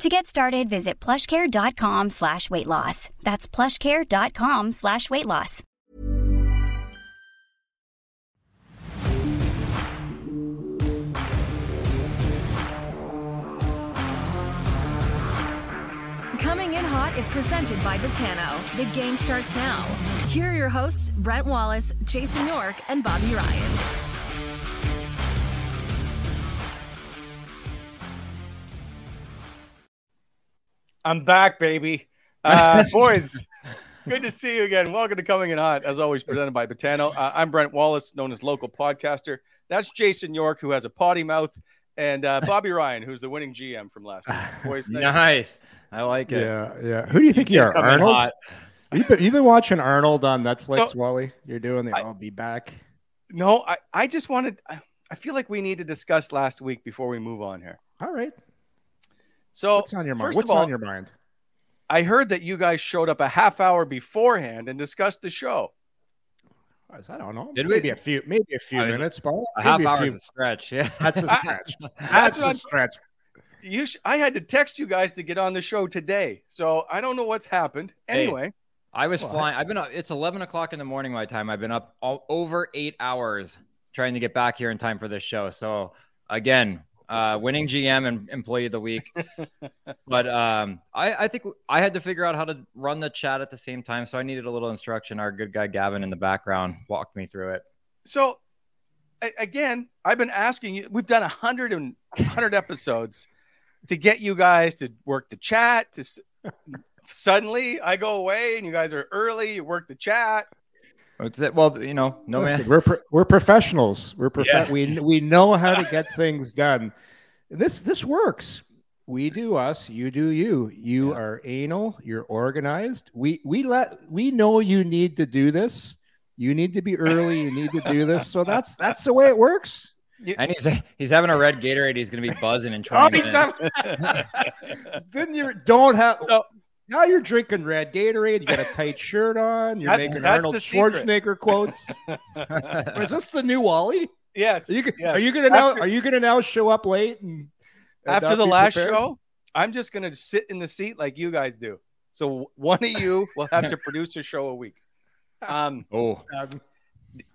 To get started, visit plushcare.com slash weight loss. That's plushcare.com slash weight loss. Coming in Hot is presented by Betano. The game starts now. Here are your hosts, Brent Wallace, Jason York, and Bobby Ryan. I'm back, baby. Uh, boys, good to see you again. Welcome to Coming in Hot, as always, presented by Betano. Uh, I'm Brent Wallace, known as local podcaster. That's Jason York, who has a potty mouth, and uh, Bobby Ryan, who's the winning GM from last week. Boys, thanks. Nice. I like it. Yeah, yeah. Who do you think you are, Arnold? hot. You've been, you've been watching Arnold on Netflix, So- Wally. You're doing the I- I'll be back. No, I, I just wanted, I, I feel like we need to discuss last week before we move on here. All right. So, What's on your mind? first What's of all, on your mind? I heard that you guys showed up a half hour beforehand and discussed the show. I don't know. Did we? maybe a few, maybe a few I was- minutes, but A half hour few- is a stretch. Yeah. That's a stretch. That's That's what a I'm- stretch. You, sh- I had to text you guys to get on the show today, so I don't know what's happened. Hey. Anyway, I was Well, flying. I've been up. It's 11 o'clock in the morning my time. I've been up all, over eight hours trying to get back here in time for this show. So again, uh, winning GM and employee of the week. but um, I, I think I had to figure out how to run the chat at the same time. So I needed a little instruction. Our good guy Gavin in the background walked me through it. So again, I've been asking you. We've done a hundred and hundred episodes to get you guys to work the chat. To suddenly I go away and you guys are early. You work the chat. What's it? Well, you know, no Listen, man. We're pro- we're professionals. We're prof- Yeah. we we know how to get things done. This this works. We do us, you do you. You Yeah. are anal, you're organized. We we let we know you need to do this. You need to be early, you need to do this. So that's that's the way it works. And he's he's having a red Gatorade. He's going to be buzzing in Oh, 20 he's minutes. not- then you don't have So- now you're drinking red Gatorade, you got a tight shirt on, you're That- making Arnold the secret. Schwarzenegger quotes. Is this the new Wally? Yes. Are you, yes. are you gonna now? After- Are you gonna now show up late and, and after the last prepared? show? I'm just gonna sit in the seat like you guys do. So one of you will have to produce a show a week. Um, oh, Um,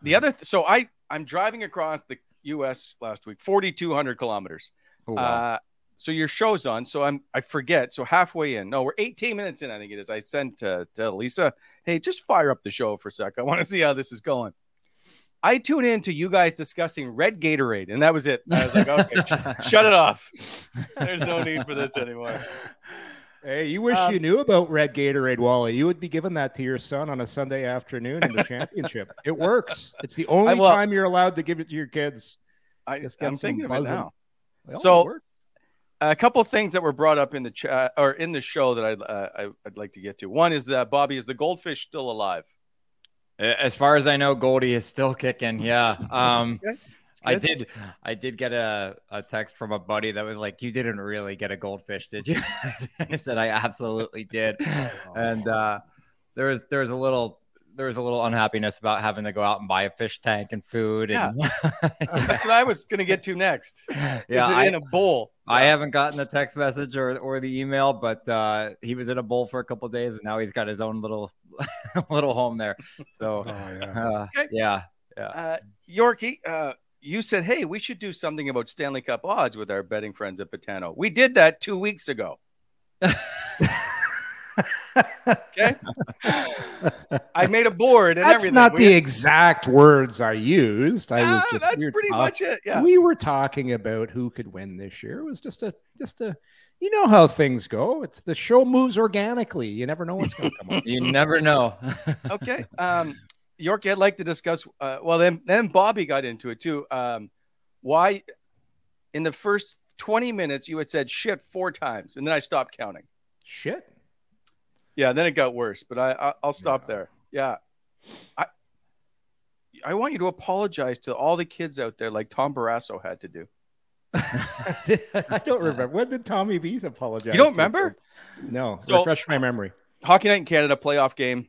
the other, th- so I I'm driving across the U.S. last week, 4,200 kilometers. oh wow. Uh, so your show's on. So I'm I forget. So halfway in, no, we're 18 minutes in. I think it is. I sent to, to Lisa, hey, just fire up the show for a sec. I want to see how this is going. I tune in to you guys discussing red Gatorade, and that was it. I was like, okay, sh- shut it off. There's no need for this anymore. Hey, you wish Um, you knew about red Gatorade, Wally. You would be giving that to your son on a Sunday afternoon in the championship. It works. It's the only will- time you're allowed to give it to your kids. i just i'm some thinking of it now. Well, So- it works. A couple things that were brought up in the chat or in the show that I'd, uh, I, I'd like to get to. One is that Bobby is the goldfish still alive? As far as I know, Goldie is still kicking. Yeah. Um, Okay. I did. I did get a, a text from a buddy that was like, "You didn't really get a goldfish, did you?" I said, "I absolutely did," and uh, there was there was a little there was a little unhappiness about having to go out and buy a fish tank and food. And, That's what I was going to get to next. yeah, it I, in a bowl? I haven't gotten the text message or, or the email, but uh, he was in a bowl for a couple days, and now he's got his own little little home there. So, uh, Okay. yeah, Uh, Yorkie, uh, you said, hey, we should do something about Stanley Cup odds with our betting friends at Betano. We did that two weeks ago. okay. I made a board and That's everything. not We- the exact words I used. I was Ah, just that's we pretty talk- much it. Yeah. We were talking about who could win this year. It was just a just a you know how things go. It's the show moves organically. You never know what's going to come up. you never know. okay. Um, Yorkie, I'd like to discuss. Uh, well, then, then Bobby got into it too. Um, why in the first 20 minutes you had said shit four times and then I stopped counting. Shit. Yeah, then it got worse, but I, I I'll stop there. Yeah. I I want you to apologize to all the kids out there like Tom Barrasso had to do. I don't remember. When did Tommy Bees apologize? You don't to? remember? No. So- refresh my memory. Hockey Night in Canada playoff game.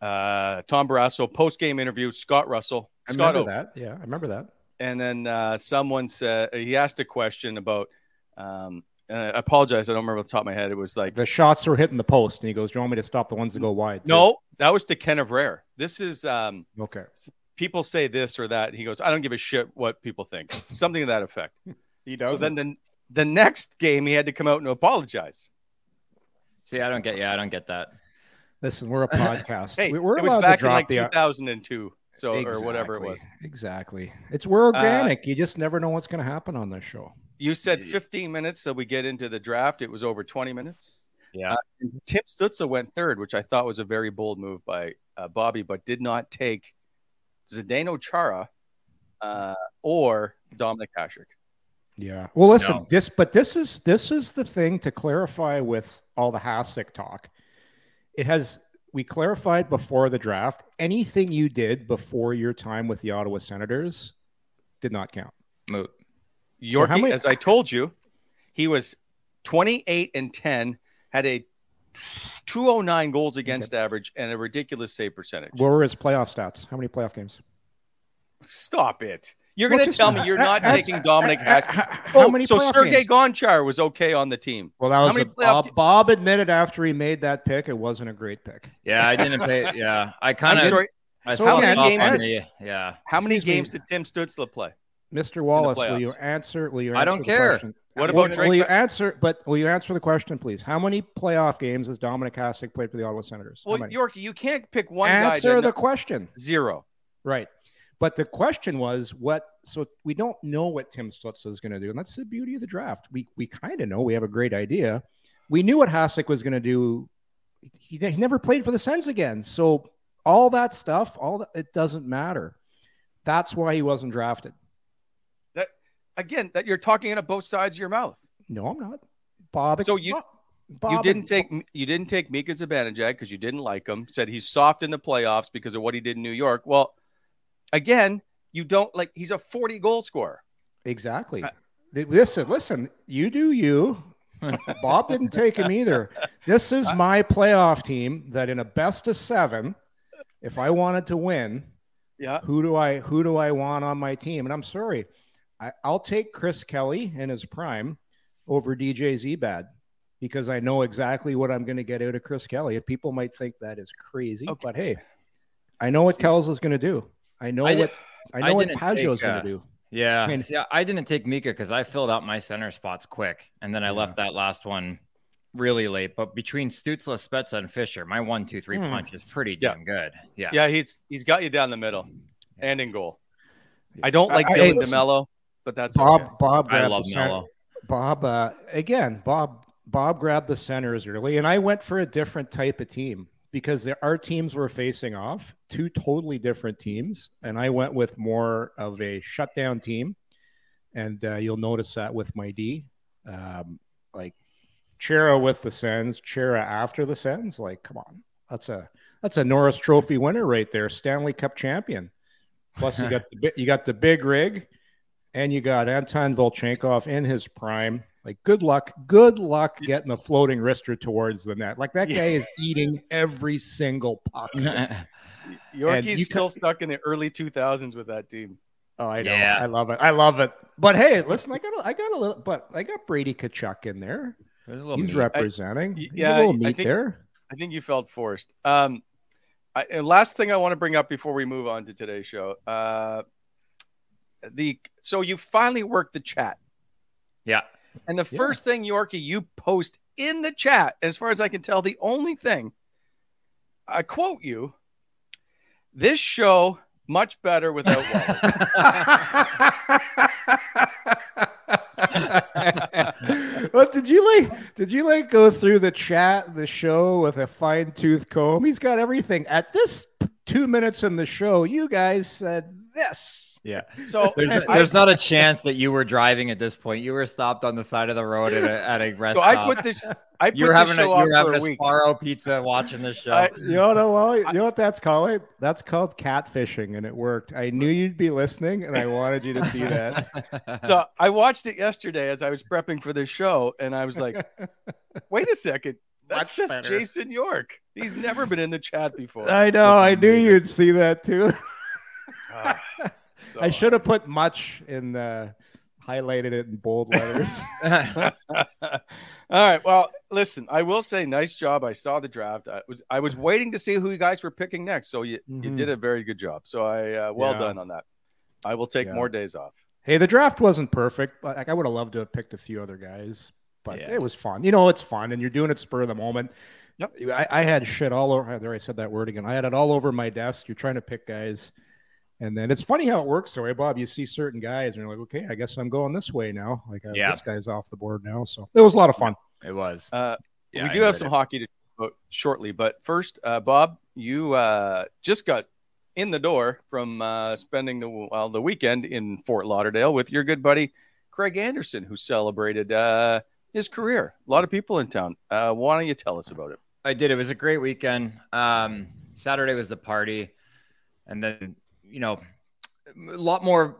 Uh, Tom Barrasso post game interview. Scott Russell. I Scott remember O. that. Yeah, I remember that. And then uh, someone said he asked a question about. Um, and I apologize. I don't remember off the top of my head. It was like The shots were hitting the post, and he goes, "Do you want me to stop the ones that go wide?" too?" no, that was to Ken of Rare. This is um, Okay. people say this or that. He goes, I don't give a shit what people think. Something to that effect. He So then the, the next game, he had to come out and apologize. See, I don't get. Yeah, I don't get that. listen, we're a podcast. Hey, We- we're it was allowed back to in drop like the 2002, so or whatever it was. Exactly. It's we're organic. you just never know what's going to happen on this show. You said 15 minutes, so we get into the draft. It was over 20 minutes. Yeah. Uh, Tim Stützle went third, which I thought was a very bold move by uh, Bobby, but did not take Zdeno Chara uh, or Dominik Hasek. Yeah. Well, listen, No. this, but this is this is the thing to clarify with all the Hasek talk. It has we clarified before the draft. Anything you did before your time with the Ottawa Senators did not count. Moot. Yorkie, how many- as I told you, he was 28 and 10, had a 209 goals against average and a ridiculous save percentage. What were his playoff stats? How many playoff games? Stop it. You're Well, going to tell me you're not taking Dominik Hasek. uh, How Oh, many? so playoff Sergei games? Gonchar was okay on the team. Well, that was a, playoff- Bob, Bob admitted after he made that pick, it wasn't a great pick. Yeah, I didn't pay. Yeah, I kind of. sorry. I So saw again, it off games did- Yeah. How many Excuse me. games did Tim Stützle play? Mr. Wallace, will you answer? Will you? I don't the care. question? What Will- about Drake Will you answer? But will you answer the question, please? How many playoff games has Dominik Hasek played for the Ottawa Senators? Well? Yorkie, you can't pick one answer the question. zero. Right. But the question was what? So we don't know what Tim Stutz is going to do, and that's the beauty of the draft. We we kind of know. We have a great idea. We knew what Hasek was going to do. He, he never played for the Sens again, so all that stuff, all that, it doesn't matter. That's why he wasn't drafted. Again, that you're talking out of both sides of your mouth. No, I'm not. Bob. So you- Bob- you didn't take you didn't take Mika Zibanejad because you didn't like him. Said he's soft in the playoffs because of what he did in New York. Well, again, you don't like. He's a 40 goal scorer. Exactly. Uh, Th- Listen, listen. You do you. Bob didn't take him either. This is uh, my playoff team. That in a best of seven, if I wanted to win, Yeah, who do I who do I want on my team? And I'm sorry, I, I'll take Chris Kelly in his prime over DJ Zbad because I know exactly what I'm going to get out of Chris Kelly. People might think that is crazy, Okay. but hey, I know what Kells is going to do. I know I di- what I I know what didn't Pageau's going uh, to do. Yeah. I mean- See, I- I didn't take Mika because I filled out my center spots quick, and then I Yeah. left that last one really late. But between Stützle, Spezza, and Fisher, my one, two, three Hmm. punch is pretty Yeah. damn good. Yeah. yeah. He's he's got you down the middle and in goal. I don't like I- hey, Dylan listen, DeMelo, but that's Bob okay. Bob I grabbed love the center- Bob uh, again. Bob Bob grabbed the centers early, and I went for a different type of team because there, our teams were facing off, two totally different teams, and I went with more of a shutdown team. And uh, you'll notice that with my D, um, like Chara with the Sens, Chara after the Sens. Like, come on, that's a that's a Norris Trophy winner right there, Stanley Cup champion. Plus, you got the you got the big rig, and you got Anton Volchenkov in his prime. Like, good luck, good luck getting a floating wrister towards the net. Like that guy is eating every single puck. Yorkie's you still ca- stuck in the early 2000s with that team. Oh, I know. Yeah. I love it. I love it. But hey, listen, I got a, I got a little, but I got Brady Tkachuk in there. A He's meat. representing. I- yeah, a little I think- there. I think you felt forced. Um, I, and last thing I want to bring up before we move on to today's show. Uh, the so you finally worked the chat, yeah. and the Yeah. first thing Yorkie you post in the chat, as far as I can tell, the only thing I quote you: "This show much better without Wallace." well, did you like? Did you like go through the chat, the show with a fine tooth comb? He's got everything. At this two minutes in the show, you guys said this. Yeah. so There's, I- there's not a chance that you were driving at this point. You were stopped on the side of the road at a, at a rest so I put this. I put you were this having a you're having a a week. Sbarro pizza watching this show. I- You know, no, well, you know what that's called? That's called catfishing, and it worked. I knew you'd be listening, and I wanted you to see that. so I watched it yesterday as I was prepping for this show, and I was like, "Wait a second, that's Much just better. Jason York. He's never been in the chat before." I know. I knew you'd see that too. Ah, so- I should have put much in the highlighted it in bold letters. All right. Well, listen. I will say, nice job. I saw the draft. I was I was waiting to see who you guys were picking next. So you you Mhm. did a very good job. So I uh, well Yeah. done on that. I will take Yeah. more days off. hey, the draft wasn't perfect, but like, I would have loved to have picked a few other guys. But Yeah. it was fun. You know, it's fun, and you're doing it spur of the moment. Yep. I, I had shit all over. There, I said that word again. I had it all over my desk. You're trying to pick guys, and then it's funny how it works. So, hey, Bob, you see certain guys, and you're like, okay, I guess I'm going this way now. Like, uh, Yeah. this guy's off the board now. So it was a lot of fun. it was. Uh, Yeah, we I do have some it. hockey to talk about shortly, but first, uh, Bob, you uh, just got in the door from uh, spending the well the weekend in Fort Lauderdale with your good buddy Craig Anderson, who celebrated uh, his career. A lot of people in town. Uh, why don't you tell us about it? I did. It was a great weekend. Um, Saturday was the party, and then you know, a lot more,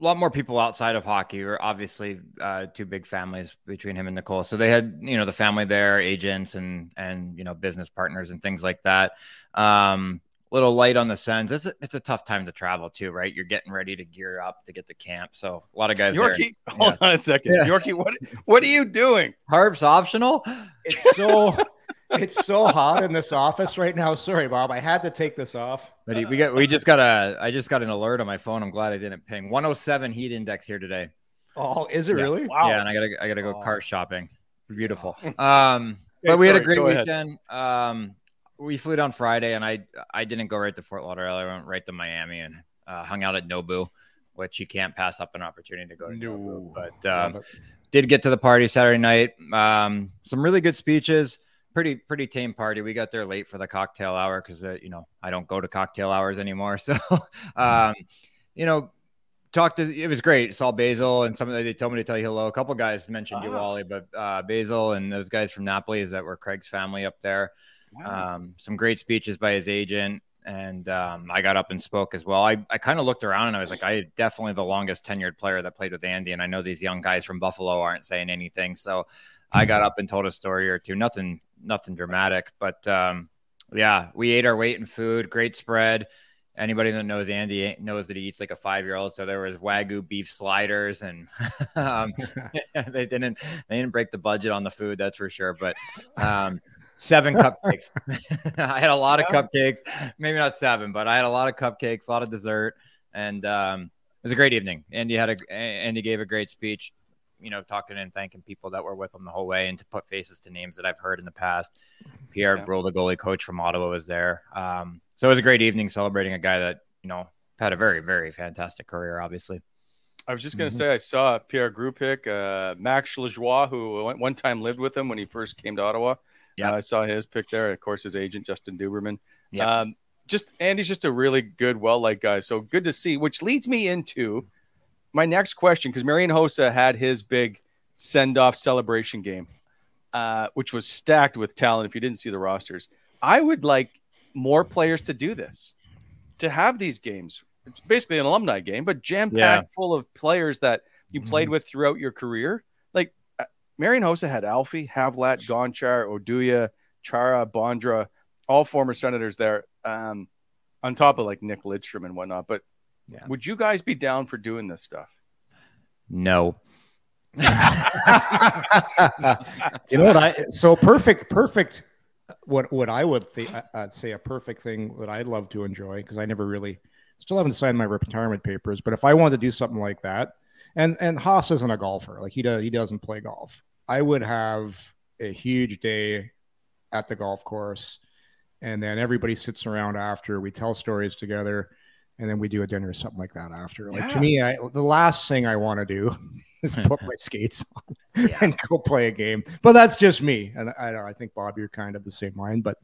a lot more people outside of hockey. Were obviously uh, two big families between him and Nicole, so they had you know the family there, agents and and you know business partners and things like that. Um, little light on the Sens. It's a, it's a tough time to travel too, right? You're getting ready to gear up to get to camp, so a lot of guys. there. Yorkie, hold on a second. Yeah. Yorkie, what what are you doing? Carbs optional. It's so it's so hot in this office right now. Sorry, Bob. I had to take this off. But we got we just got a I just got an alert on my phone. I'm glad I didn't ping. 107 heat index here today. Oh, is it Yeah. really? Wow. Yeah, and I gotta I gotta go Oh. cart shopping. Beautiful. Um, Hey, but we had a great go ahead. weekend. Um, we flew down Friday, and I I didn't go right to Fort Lauderdale. I went right to Miami and uh, hung out at Nobu, which you can't pass up an opportunity to go to No. Nobu. But um, did get to the party Saturday night. Um, some really good speeches. Pretty pretty tame party. We got there late for the cocktail hour because uh, you know I don't go to cocktail hours anymore. So, um, you know, talked to it was great. Saw Basil and some of the, they told me to tell you hello. A couple guys mentioned you, Ah. Wally, but uh, Basil and those guys from Napoli is that were Craig's family up there. Um, some great speeches by his agent. And um, I got up and spoke as well. I, I kind of looked around and I was like, I definitely the longest tenured player that played with Andy. And I know these young guys from Buffalo aren't saying anything. So I got up and told a story or two. Nothing, nothing dramatic. But um, yeah, we ate our weight in food. Great spread. Anybody that knows Andy knows that he eats like a five year old. So there was wagyu beef sliders, and um, they didn't they didn't break the budget on the food, that's for sure. But um, seven cupcakes. I had a lot of cupcakes, maybe not seven, but I had a lot of cupcakes, a lot of dessert, and um, it was a great evening. Andy had a Andy gave a great speech. You know, talking and thanking people that were with him the whole way, and to put faces to names that I've heard in the past. Pierre Yeah. Brill, the goalie coach from Ottawa, was there. Um, so it was a great evening celebrating a guy that you know had a very, very fantastic career. Obviously, I was just going to Mhm. say I saw Pierre Gruppic, uh, Max Lajoie, who one, one time lived with him when he first came to Ottawa. Yeah. Uh, I saw his pick there. Of course, his agent Justin Duberman. Yeah. Um, just Andy's just a really good, well liked guy. So good to see. Which leads me into my next question because Marian Hossa had his big send off celebration game, uh, which was stacked with talent. If you didn't see the rosters, I would like more players to do this, to have these games. It's basically an alumni game, but jam packed full of players that you played with throughout your career. Like uh, Marian Hossa had Alfie, Havlat, Gonchar, Oduya, Chara, Bondra, all former senators there, um, on top of like Nick Lidstrom and whatnot. But Yeah. would you guys be down for doing this stuff? No. you know what I so perfect perfect what what I would think I'd say a perfect thing that I'd love to enjoy because I never really still haven't signed my retirement papers but if I wanted to do something like that and and Haas isn't a golfer like he does he doesn't play golf I would have a huge day at the golf course and then everybody sits around after we tell stories together and then we do a dinner or something like that after like to me I, the last thing I want to do is put my skates on Yeah. and go play a game. But that's just me. And I, I think Bob, you're kind of the same mind. But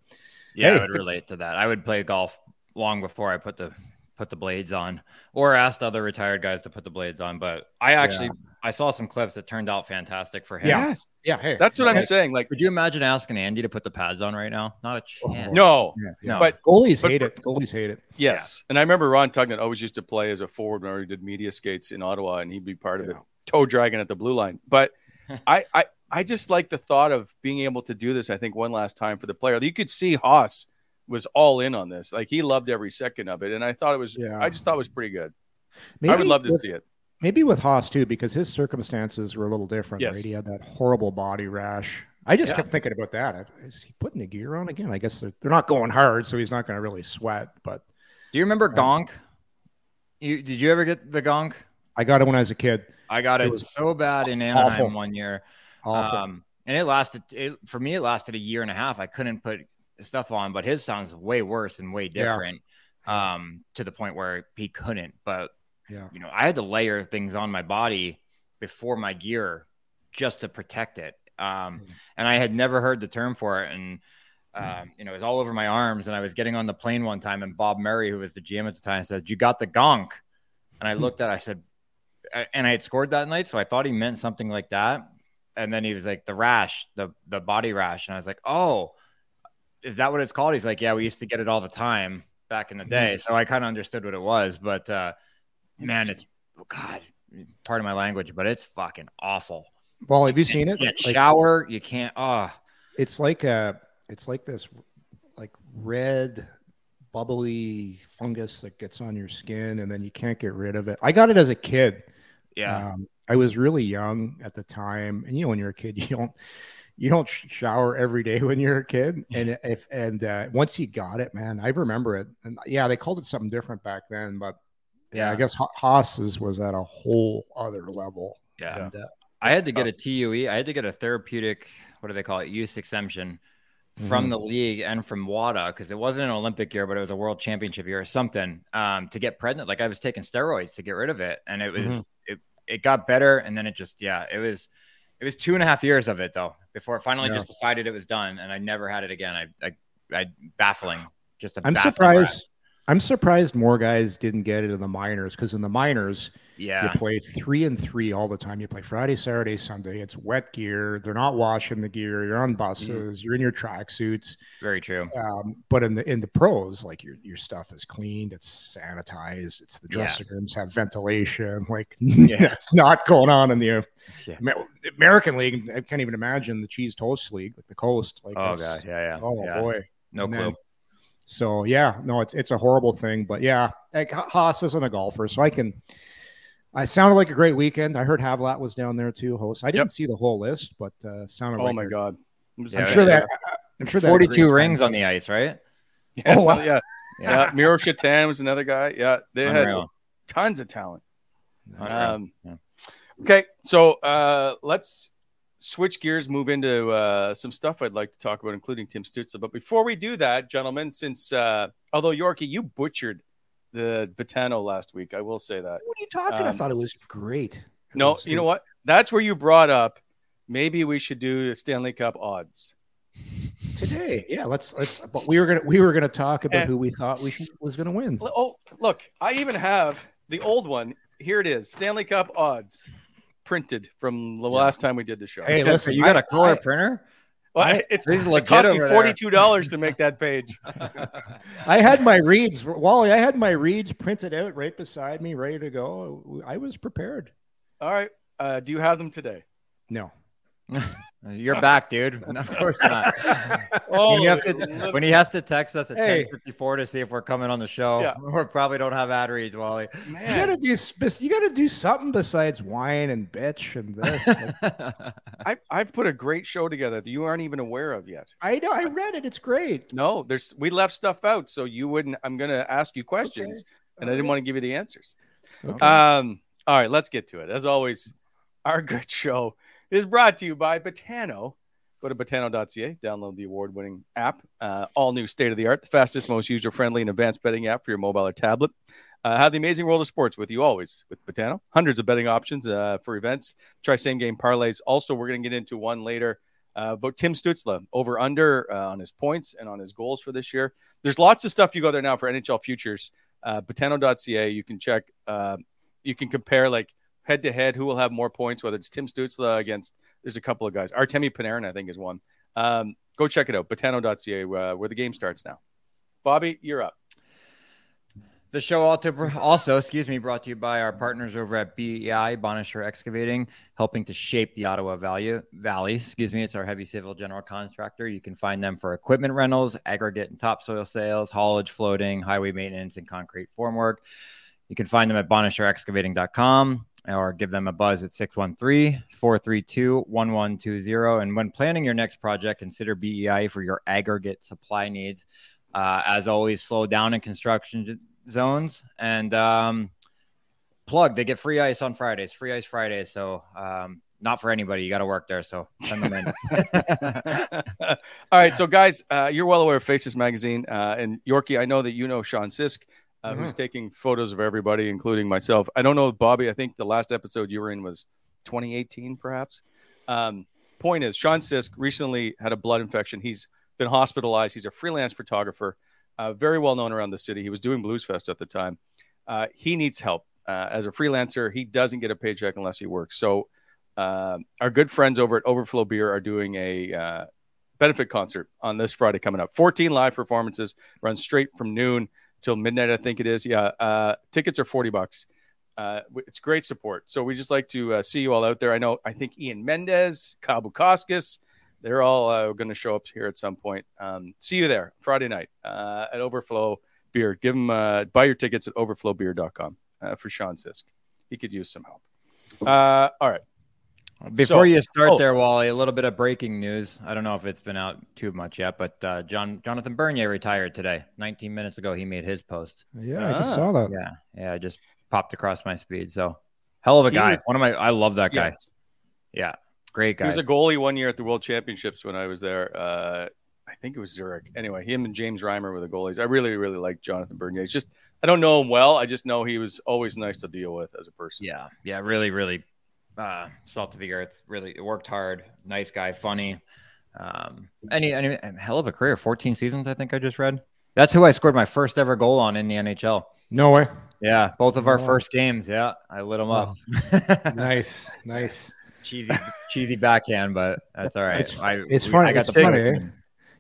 Yeah, Hey, I would relate to that. I would play golf long before I put the put the blades on, or asked other retired guys to put the blades on. But I actually I saw some clips that turned out fantastic for him. Yes, yeah, hey, that's what I'm saying. Like, Could you imagine asking Andy to put the pads on right now? Not a oh, chance. no, Yeah, yeah. No. but goalies But- hate it. Goalies hate it. Yes, and I remember Ron Tugnutt always used to play as a forward whenever he did media skates in Ottawa, and he'd be part of it, toe dragging at the blue line. But I, I, I just like the thought of being able to do this. I think one last time for the player. You could see Haas was all in on this; like he loved every second of it, and I thought it was. Yeah. I just thought it was pretty good. Maybe I would love to with, see it. Maybe with Haas too, because his circumstances were a little different. Yes. Right? He had that horrible body rash. I just Yeah. kept thinking about that. Is he putting the gear on again? I guess they're, they're not going hard, so he's not going to really sweat. But Do you remember Gonk? You did you ever get the Gonk? I got it when I was a kid. I got It it, was so bad in Anaheim awful. one year. Awful. Um, and it lasted it, for me. It lasted a year and a half. I couldn't put stuff on, but his sounds way worse and way Yeah. different. Um, to the point where he couldn't. But yeah. you know, I had to layer things on my body before my gear just to protect it. Um, and I had never heard the term for it. And, um, you know, it was all over my arms. And I was getting on the plane one time, and Bob Murray, who was the GM at the time, said, You got the gonk. And I looked at it, I said, and I had scored that night. So I thought he meant something like that. And then he was like, The rash, the, the body rash. And I was like, Oh, is that what it's called? He's like, Yeah, we used to get it all the time back in the day. So I kind of understood what it was. But, uh, man, it's, oh God, part of my language, but it's fucking awful. Well, have you seen You it? can't Like, shower. You can't. Oh, it's like a it's like this like red bubbly fungus that gets on your skin and then you can't get rid of it i got it as a kid yeah. um, i was really young at the time and you know when you're a kid you don't you don't shower every day when you're a kid and if and uh, once you got it man i remember it and yeah they called it something different back then but yeah, Yeah. i guess haas's was at a whole other level yeah. and uh, I had to get a TUE. I had to get a therapeutic, what do they call it, use exemption from Mhm. the league and from WADA because it wasn't an Olympic year, but it was a world championship year or something um, to get pregnant. Like I was taking steroids to get rid of it. And it was, Mhm. it, it got better. And then it just, yeah, it was, it was two and a half years of it though, before I finally Yeah. just decided it was done. And I never had it again. I, I, I baffling, just a i'm baffling surprised i'm surprised more guys didn't get it in the minors because in the minors. Yeah. You play three and three all the time. You play Friday, Saturday, Sunday. It's wet gear. They're not washing the gear. You're on buses. You're in your tracksuits. Very true. Um, but in the in the pros, like your your stuff is cleaned. It's sanitized. It's the Yeah. dressing rooms have ventilation. Like Yeah. that's not going on in the Yeah. American League. I can't even imagine the Cheese Toast League, like the Coast. Like Oh, God. Yeah. Yeah. Oh yeah. boy. No And clue. then- so yeah, no, it's it's a horrible thing, but yeah, like Haas isn't a golfer, so I can. I sounded like a great weekend. I heard Havlat was down there too, host. I didn't see the whole list, but uh, sounded Oh like my a- god! I'm Yeah, sure yeah. that I'm sure that 42 rings time. on the ice, right? Yeah, Oh, so- wow. yeah, yeah. Miro Šatan was another guy. Yeah, they had tons of talent. Um, Yeah. Okay, so uh, let's switch gears, move into uh, some stuff I'd like to talk about, including Tim Stützle. But before we do that, gentlemen, since uh, although Yorkie, you butchered the Betano last week. I will say that. What are you talking? I Um, thought it was great. It No, was you know what? That's where you brought up. Maybe we should do the Stanley Cup odds. Today, yeah. Let's let's. But we were gonna we were gonna talk about Eh. who we thought we should, was gonna win. Oh, look, I even have the old one. Here it is Stanley Cup odds printed from the last time we did the show. Hey, Listen, listen, you got I- a color I- printer? Well, I- it's, This is it cost me $42 to make that page. I had my reads, Wally. I had my reads printed out right beside me, ready to go. I was prepared. All right. Uh, do you have them today? No, You're back, dude. Of course not. Oh, when, you have to, when he has to text us at Hey. 10:54 to see if we're coming on the show, Yeah. we probably don't have ad reads, Wally. you gotta do you gotta do something besides whine and bitch and this. Like, I, I've put a great show together that you aren't even aware of yet. I know. I read it. It's great. No, there's we left stuff out, so you wouldn't. I'm gonna ask you questions, and I didn't want to give you the answers. Okay. Um, all right, let's get to it. As always, our good show is brought to you by Betano. Go to betano.ca, download the award winning app. Uh, all new state of the art, the fastest, most user friendly, and advanced betting app for your mobile or tablet. Uh, have the amazing world of sports with you always with Betano. Hundreds of betting options uh, for events. Try same game parlays. Also, we're going to get into one later uh, about Tim Stützle over under uh, on his points and on his goals for this year. There's lots of stuff you go there now for NHL futures. Uh, Betano.ca. You can check. Uh, you can compare like head to head who will have more points, whether it's Tim Stützle against. There's a couple of guys. Artemi Panarin, I think, is one. Um, go check it out. Betano.ca, uh, where the game starts now. Bobby, you're up. The show also, excuse me, brought to you by our partners over at BEI, Bonnechere Excavating, helping to shape the Ottawa Valley. Valley, excuse me, it's our heavy civil general contractor. You can find them for equipment rentals, aggregate and topsoil sales, haulage, floating, highway maintenance, and concrete formwork. You can find them at bonnechereexcavating.com or give them a buzz at 613 432 1120. And when planning your next project, consider BEI for your aggregate supply needs. Uh, as always, slow down in construction zones and um, plug. They get free ice on Fridays, free ice Fridays. So, um, not for anybody. You got to work there. So, send them in. All right, so guys, uh, you're well aware of Faces Magazine, uh, and Yorkie. I know that you know Sean Sisk, uh, who's taking photos of everybody, including myself. I don't know Bobby. I think the last episode you were in was 2018, perhaps. Um, point is, Sean Sisk recently had a blood infection. He's been hospitalized. He's a freelance photographer, uh, very well known around the city. He was doing Blues Fest at the time. Uh, he needs help uh, as a freelancer. He doesn't get a paycheck unless he works. So, uh, our good friends over at Overflow Beer are doing a uh, benefit concert on this Friday coming up. 14 live performances, run straight from noon till midnight, I think it is. Yeah, uh, tickets are 40 bucks. Uh, it's great support. So we just like to uh, see you all out there. I know, I think Ian Mendes, Kabu Koskis, they're all uh, going to show up here at some point. Um, see you there Friday night uh, at Overflow Beer. Give them, uh, buy your tickets at overflowbeer.com uh, for Sean Sisk. He could use some help. All right. Before So- you start oh. there, Wally, a little bit of breaking news. I don't know if it's been out too much yet, but uh, John Jonathan Bernier retired today. 19 minutes ago, he made his post. Yeah, I just Ah. saw that. Yeah, yeah, I just popped across my speed. So, hell of a He guy. was- One of my, I love that guy. Yes. Yeah, great guy. He was a goalie one year at the World Championships when I was there. Uh, I think it was Zurich. Anyway, him and James Reimer were the goalies. I really, really like Jonathan Bernier. It's just I don't know him well. I just know he was always nice to deal with as a person. Yeah, yeah, really, really uh, salt of the earth. Really worked hard. Nice guy, funny. Um, any, any hell of a career. 14 seasons, I think I just read. That's who I scored my first ever goal on in the NHL. No way. Yeah, both of our Wow. first games. Yeah, I lit them up. nice, nice. cheesy, cheesy backhand, but that's all right. It's- I, it's we- funny- I got it's the funny, eh?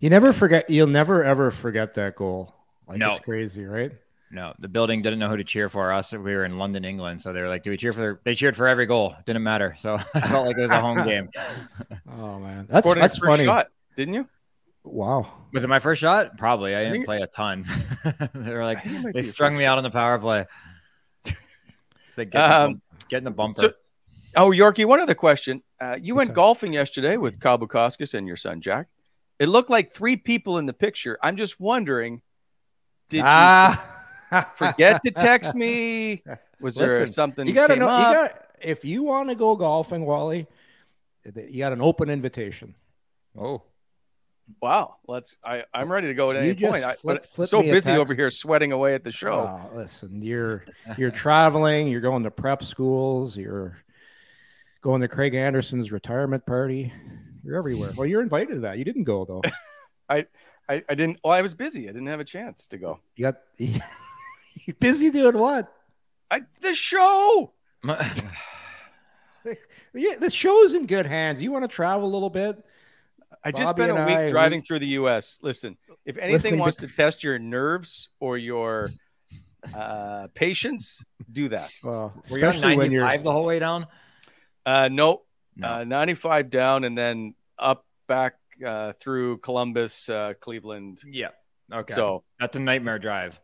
You never forget. You'll never ever forget that goal. Like No. it's crazy, right? No, the building didn't know who to cheer for. Us, we were in London, England, so they were like, "Do we cheer for?" They cheered for every goal. Didn't matter. So I felt like it was a home game. Oh man, that's Scored that's funny. shot, didn't you? Wow. Was it my first shot? Probably. I didn't think- play a ton. they were like, I think it might they strung first me out on the power play. It's like getting, Um, the, bump- getting the bumper. so- Oh, Yorkie, one other question. Uh, you What's went up? golfing yesterday with Kabu Koskis and your son Jack. It looked like three people in the picture. I'm just wondering, did ah. you forget to text me? Was there something You gotta came know. up? You got if you want to go golfing, Wally. You got an open invitation. oh, Wow, let's. I I'm ready to go at You any point. Flip- but flip so busy over here sweating away at the show. Oh, listen, you're you're traveling, you're going to prep schools, you're going to Craig Anderson's retirement party. You're everywhere. Well, you're invited to that. You didn't go though. I, I didn't. Well, I was busy. I didn't have a chance to go. You got you busy doing what? I the show. Yeah, the show's in good hands. You want to travel a little bit? I just Bobby spent a week I, we- driving through the U.S. Listen, if anything Listening to- wants to test your nerves or your uh, patience, do that. Well, Were you on especially when you're 95 the whole way down? Uh, nope. No. Uh, 95 down and then up back uh, through Columbus, uh, Cleveland. Yeah. Okay. So that's a nightmare drive.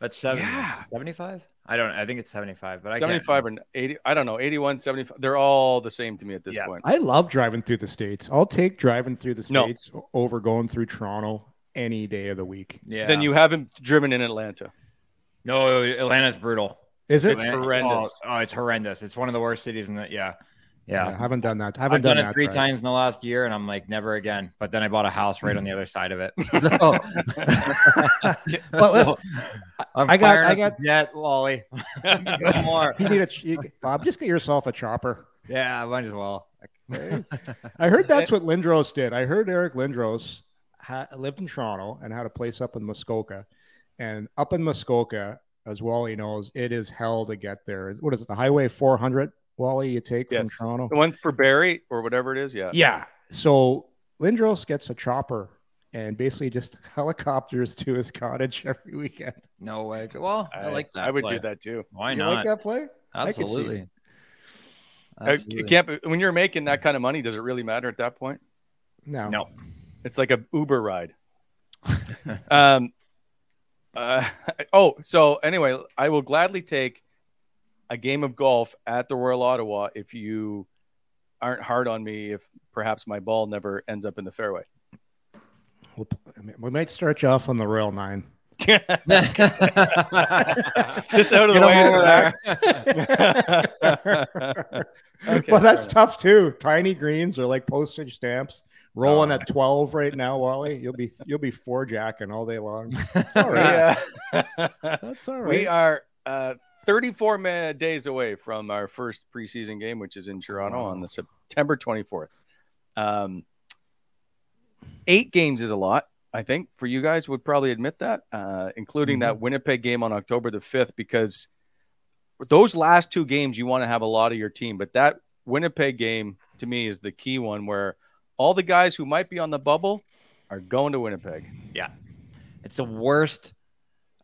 That's seven, Yeah. 75? I don't I think it's 75, but I 75 or 80. I don't know. 81, 75. They're all the same to me at this Yeah. point. I love driving through the states. I'll take driving through the No. states over going through Toronto any day of the week. Yeah. Then you haven't driven in Atlanta. No, Atlanta's brutal. Is it? It's Atlanta- horrendous. Oh, oh, it's horrendous. It's one of the worst cities in the yeah. Yeah. I haven't done that. I haven't I've done, it three drive. times in the last year, and I'm like, never again. But then I bought a house right on the other side of it. So, But listen, I'm I got- I got- jet, Wally. no more. You need a you, Bob. Just get yourself a chopper. Yeah, might as well. I heard that's what Lindros did. I heard Eric Lindros ha- lived in Toronto and had a place up in Muskoka, and up in Muskoka, as Wally knows, it is hell to get there. What is it? The Highway 400, Wally? You take Yes. from Toronto. The one for Barrie or whatever it is. Yeah. Yeah. So Lindros gets a chopper and basically just helicopters to his cottage every weekend. No way. Well, I, like that. I would play. do that too. Why you not? like that play? I Absolutely. it. Uh, Absolutely. You can't. When you're making that kind of money, does it really matter at that point? No. No. It's like a Uber ride. um. Uh, oh, so anyway, I will gladly take a game of golf at the Royal Ottawa if you aren't hard on me. If perhaps my ball never ends up in the fairway. We'll, I mean, we might start you off on the Royal Nine. Just out of the Get 'em way. over Okay, well, that's tough too. Tiny greens are like postage stamps. Rolling at twelve right now, Wally. You'll be you'll be four jacking all day long. That's all right. Yeah. That's all right. We are uh, 34 ma- days away from our first preseason game, which is in Toronto on the September 24th. Um, eight games is a lot, I think, for you guys would probably admit that, uh, including that Winnipeg game on October the 5th, because those last two games you want to have a lot of your team, but that Winnipeg game to me is the key one where all the guys who might be on the bubble are going to Winnipeg. Yeah. It's the worst.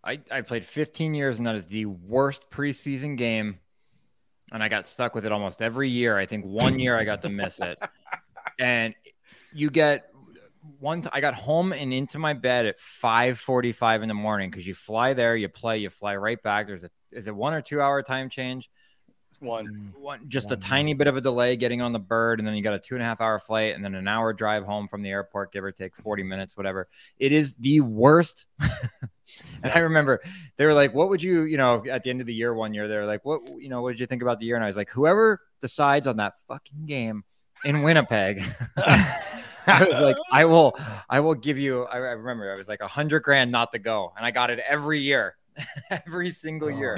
I, I played 15 years, and that is the worst preseason game. And I got stuck with it almost every year. I think one year I got to miss it. And you get one. T- I got home and into my bed at 5:45 in the morning because you fly there, you play, you fly right back. There's a is it one or two hour time change? One. Mm-hmm. one just a tiny bit of a delay getting on the bird and then you got a two and a half hour flight and then an hour drive home from the airport give or take 40 minutes whatever it is the worst and i remember they were like what would you you know at the end of the year one year they were like what you know what did you think about the year and i was like whoever decides on that fucking game in winnipeg I was like, I will, I will give you. I, I remember I was like a hundred grand not to go, and I got it every year, every single oh, year.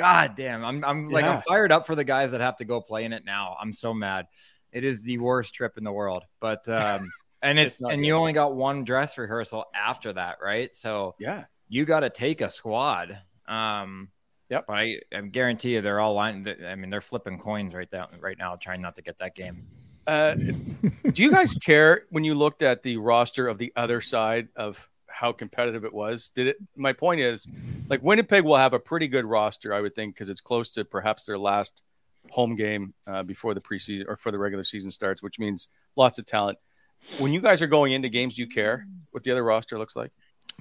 God damn, I'm, I'm like, Yeah. I'm fired up for the guys that have to go play in it now. I'm so mad. It is the worst trip in the world, but um, and it's, It's and you only got one dress rehearsal after that, right? So Yeah. you got to take a squad. Um, Yep. But I, I guarantee you, they're all lined. I mean, they're flipping coins right now, right now, trying not to get that game. Uh, do you guys care when you looked at the roster of the other side of how competitive it was? Did it? My point is, like Winnipeg will have a pretty good roster, I would think, because it's close to perhaps their last home game uh, before the preseason or for the regular season starts, which means lots of talent. When you guys are going into games, do you care what the other roster looks like?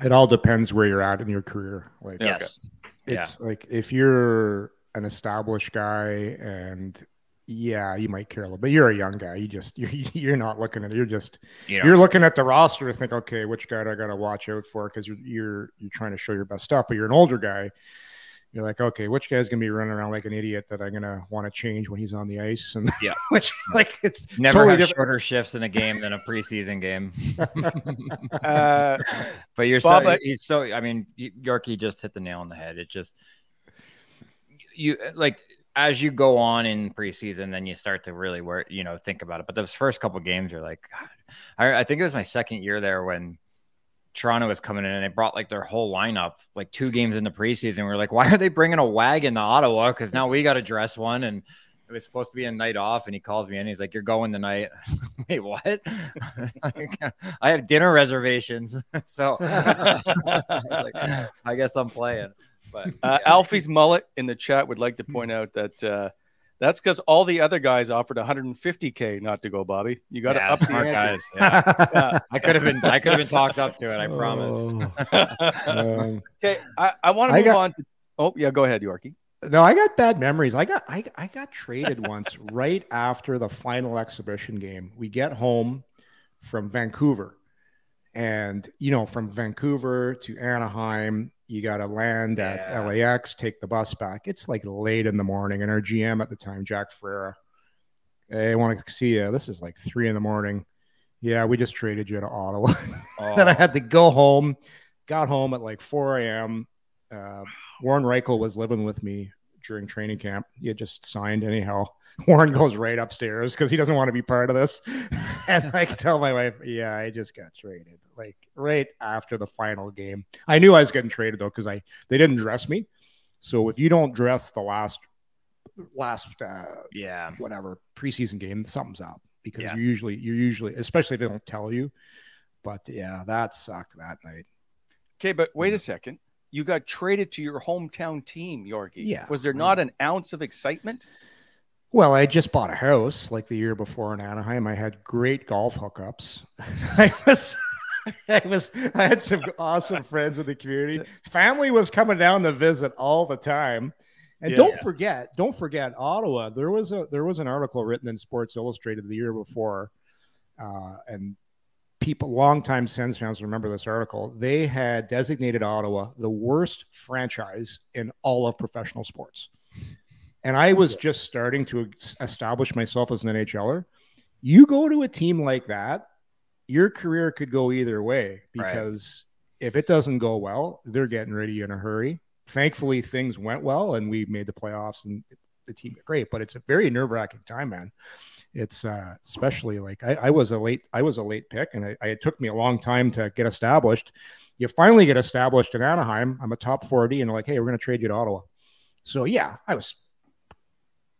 It all depends where you're at in your career. Like Yes. it's like if you're an established guy and yeah, you might care a little, but you're a young guy. You just you're, you're not looking at it. You're just You know, you're looking at the roster to think, okay, which guy do I got to watch out for? Because you're you're you're trying to show your best stuff. But you're an older guy. you're like, okay, which guy's gonna be running around like an idiot that I'm gonna want to change when he's on the ice? And Yeah. which like it's Never totally have different. shorter shifts in a game than a preseason game. Uh, but you're Bob, so I- he's so. I mean, y- Yorkie just hit the nail on the head. It just you like as you go on in preseason, then you start to really work. You know, think about it. But those first couple games, you're like. I, I think it was my second year there when. Toronto was coming in and they brought like their whole lineup, like two games in the preseason. We are like, why are they bringing a wagon to Ottawa? Because now we got to dress one, and it was supposed to be a night off. And he calls me and He's like, "You're going tonight." Wait, what? I have dinner reservations, so I, like, I guess I'm playing. But uh, yeah. Alfie's mullet in the chat would like to point out that uh, that's because all the other guys offered 150k not to go, Bobby. You got to Yeah, up the smart ante. guys. Yeah. Yeah. I could have been, I could have been talked up to it. I promise. Oh. Um, Okay, I, I want to move got- on. To, oh yeah, go ahead, Yorkie. No, I got bad memories. I got I, I got traded once right after the final exhibition game. We get home from Vancouver. And you know, from Vancouver to Anaheim, you got to land at Yeah. LAX, take the bus back. It's like late in the morning, and our GM at the time, Jack Ferreira, hey, I want to see you. This is like three in the morning. Yeah, we just traded you to Ottawa. then I Oh, had to go home. Got home at like 4 a.m. Uh, Warren Rychel was living with me during training camp. He had just signed anyhow. Warren goes right upstairs because he doesn't want to be part of this. and I tell my wife, yeah, I just got traded. Like right after the final game. I knew I was getting traded though, because I they didn't dress me. So if you don't dress the last last uh, yeah. whatever preseason game, something's up because Yeah. you usually you usually especially if they don't tell you. But yeah, that sucked that night. Okay, but wait a second. You got traded to your hometown team, Yorkie. Yeah. Was there not an ounce of excitement? Well, I just bought a house like the year before in Anaheim. I had great golf hookups. I was, I was, I had some awesome friends in the community. Family was coming down to visit all the time. And don't forget, don't forget Ottawa. There was a there was an article written in Sports Illustrated the year before, uh, and people, longtime Sens fans remember this article. They had designated Ottawa the worst franchise in all of professional sports. And I was just starting to establish myself as an NHLer. You go to a team like that, your career could go either way Right. because if it doesn't go well, they're getting rid of you in a hurry. Thankfully, things went well and we made the playoffs and the team great, but it's a very nerve wracking time, man. It's uh, especially like I, I was a late, I was a late pick, and I, I, it took me a long time to get established. You finally get established in Anaheim. I'm a top 40, and like, hey, we're going to trade you to Ottawa. So yeah, I was.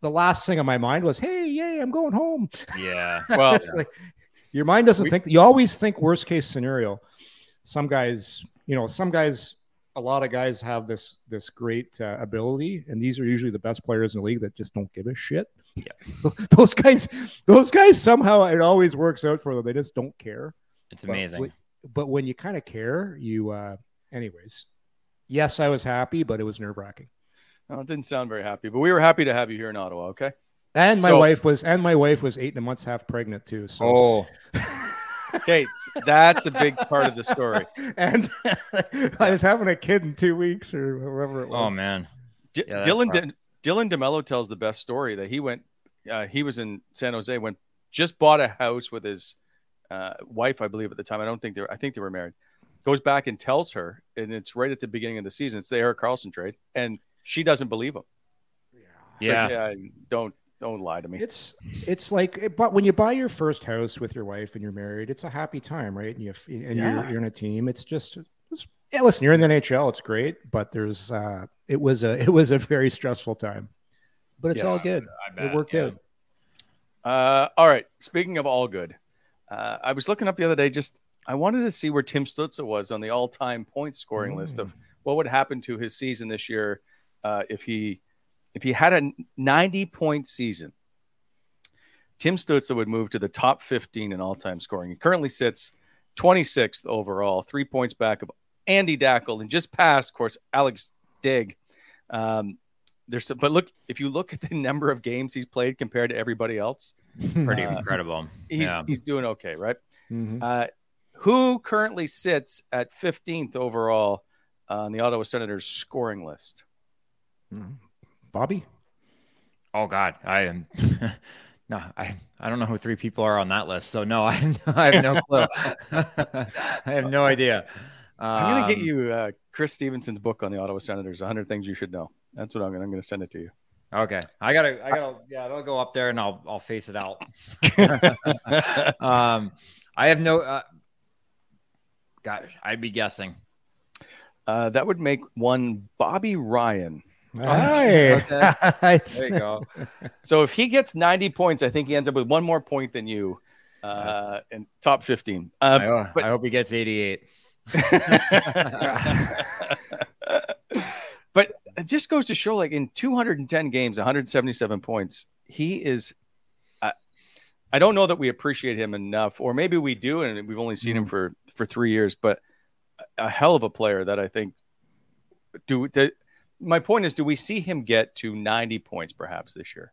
The last thing on my mind was, hey, yay, I'm going home. Yeah. Well, It's like, your mind doesn't We- think. You always think worst case scenario. Some guys, you know, some guys, a lot of guys have this this great uh, ability, and these are usually the best players in the league that just don't give a shit. Yeah, those guys, those guys somehow it always works out for them. They just don't care. It's But amazing. when- But when you kind of care, you, uh, anyways. Yes, I was happy, but it was nerve wracking. well, it didn't sound very happy, but we were happy to have you here in Ottawa. Okay. And my So- wife was, and my wife was eight and a months half pregnant too. So oh, Okay, that's a big part of the story. and I was having a kid in two weeks or whatever it was. oh man. D- Yeah, that's Dylan hard. D- Dylan DeMelo tells the best story that he went. Uh, he was in San Jose when just bought a house with his uh, wife, I believe, at the time. I don't think they. Were, I think they were married. Goes back and tells her, and it's right at the beginning of the season. It's the Erik Karlsson trade, and she doesn't believe him. It's Yeah. like, yeah, don't don't lie to me. It's it's like, but when you buy your first house with your wife and you're married, it's a happy time, right? And you and Yeah. you're, you're in a team. It's just, yeah. Listen, you're in the NHL. It's great, but there's uh, it was a it was a very stressful time, but it's Yes. all good. It worked yeah. out. Uh, all right. Speaking of all good, uh, I was looking up the other day. Just I wanted to see where Tim Stützle was on the all-time point scoring list of what would happen to his season this year uh, if he if he had a 90 point season. Tim Stützle would move to the top 15 in all-time scoring. He currently sits 26th overall, three points back of Andy Dackell, and just past, of course, Alex Daigle. Um, there's some, but look, if you look at the number of games he's played compared to everybody else, Pretty Uh, incredible. he's yeah. he's doing okay, right? Mhm. Uh, who currently sits at 15th overall on the Ottawa Senators scoring list? Bobby? Oh God, I am. no, I I don't know who three people are on that list. So no, I, I have no clue. I have no idea. I'm gonna get Um, you uh, Chris Stevenson's book on the Ottawa Senators. 100 things you should know. That's what I'm gonna. I'm gonna send it to you. Okay, I gotta, I gotta, yeah, I'll go up there and I'll, I'll face it out. um, I have no, uh, gosh, I'd be guessing. Uh, that would make one Bobby Ryan. Hey. Okay. There you go. So if he gets 90 points, I think he ends up with one more point than you, uh, in top 15. Uh, ho- but- I hope he gets 88. but it just goes to show, like in 210 games, 177 points, he is. I I don't know that we appreciate him enough, or maybe we do, and we've only seen him mm-hmm. for for three years. But a hell of a player that I think. Do, do my point is, do we see him get to 90 points perhaps this year?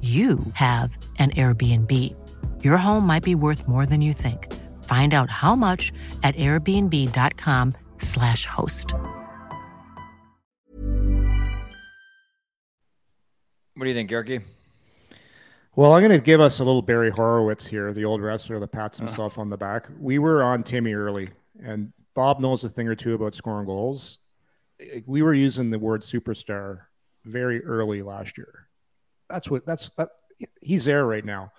you have an Airbnb. Your home might be worth more than you think. Find out how much at airbnb.com/slash host. What do you think, Yorkie? Well, I'm going to give us a little Barry Horowitz here, the old wrestler that pats uh. himself on the back. We were on Timmy early, and Bob knows a thing or two about scoring goals. Eh, we were using the word superstar very early last year. That's what that's that. He's there right now.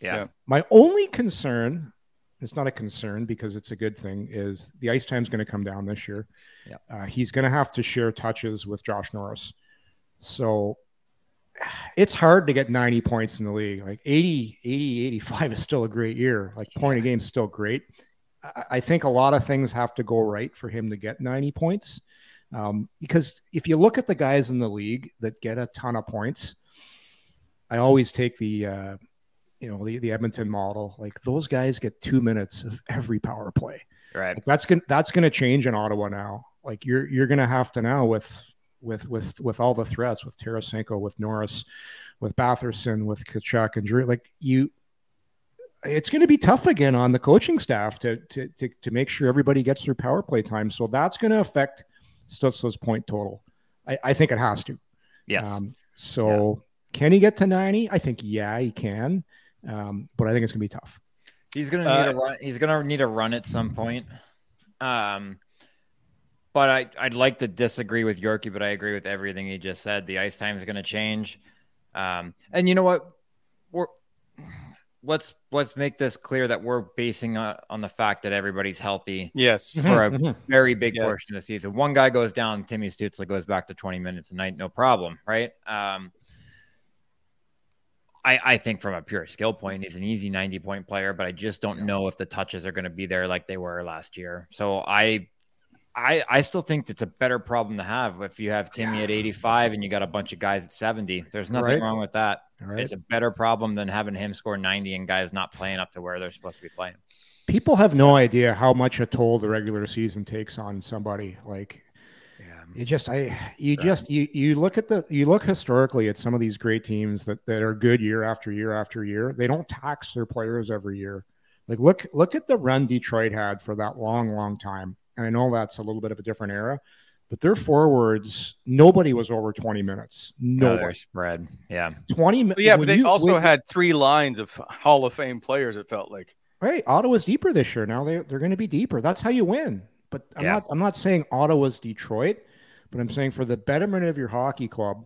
Yeah. My only concern, it's not a concern because it's a good thing, is the ice time's going to come down this year. Yeah. Uh, he's going to have to share touches with Josh Norris. So it's hard to get 90 points in the league. Like 80, 80, 85 is still a great year. Like point a game is still great. I, I think a lot of things have to go right for him to get 90 points. Um, because if you look at the guys in the league that get a ton of points, I always take the uh, you know the, the Edmonton model. Like those guys get two minutes of every power play. Right. Like that's gonna that's gonna change in Ottawa now. Like you're you're gonna have to now with with with with all the threats with Tarasenko, with Norris, with Batherson, with Tkachuk and Giroux. Like you, it's going to be tough again on the coaching staff to to to, to make sure everybody gets their power play time. So that's going to affect Stützle's point total. I, I think it has to. Yes. Um, so can he get to 90? I think yeah, he can. Um, but I think it's gonna be tough. He's gonna need Uh, a run. He's gonna need a run at some point. Um, but I I'd like to disagree with Yorkie, but I agree with everything he just said. The ice time is gonna change. Um, and you know what? We're let's let's make this clear that we're basing uh, on the fact that everybody's healthy Yes. for a Mhm. very big Yes. portion of the season. One guy goes down, Timmy Stützle goes back to 20 minutes a night, no problem, right? Um, I, I think from a pure skill point, he's an easy 90 point player, but I just don't know if the touches are going to be there like they were last year. So I, I, I still think it's a better problem to have if you have Timmy at 85 and you got a bunch of guys at 70. There's nothing Right. wrong with that. Right. It's a better problem than having him score 90 and guys not playing up to where they're supposed to be playing. People have no idea how much a toll the regular season takes on somebody. Like You just I you just you you look at the you look historically at some of these great teams that that are good year after year after year. They don't tax their players every year. Like look look at the run Detroit had for that long long time. And I know that's a little bit of a different era, but their forwards nobody was over 20 minutes. No, No, they're spread. Yeah. 20 minutes. Yeah, but they also had three lines of Hall of Fame players. It felt like. Right, Ottawa's deeper this year. Now they they're going to be deeper. That's how you win. But I'm Yeah. not I'm not saying Ottawa's Detroit, but I'm saying for the betterment of your hockey club,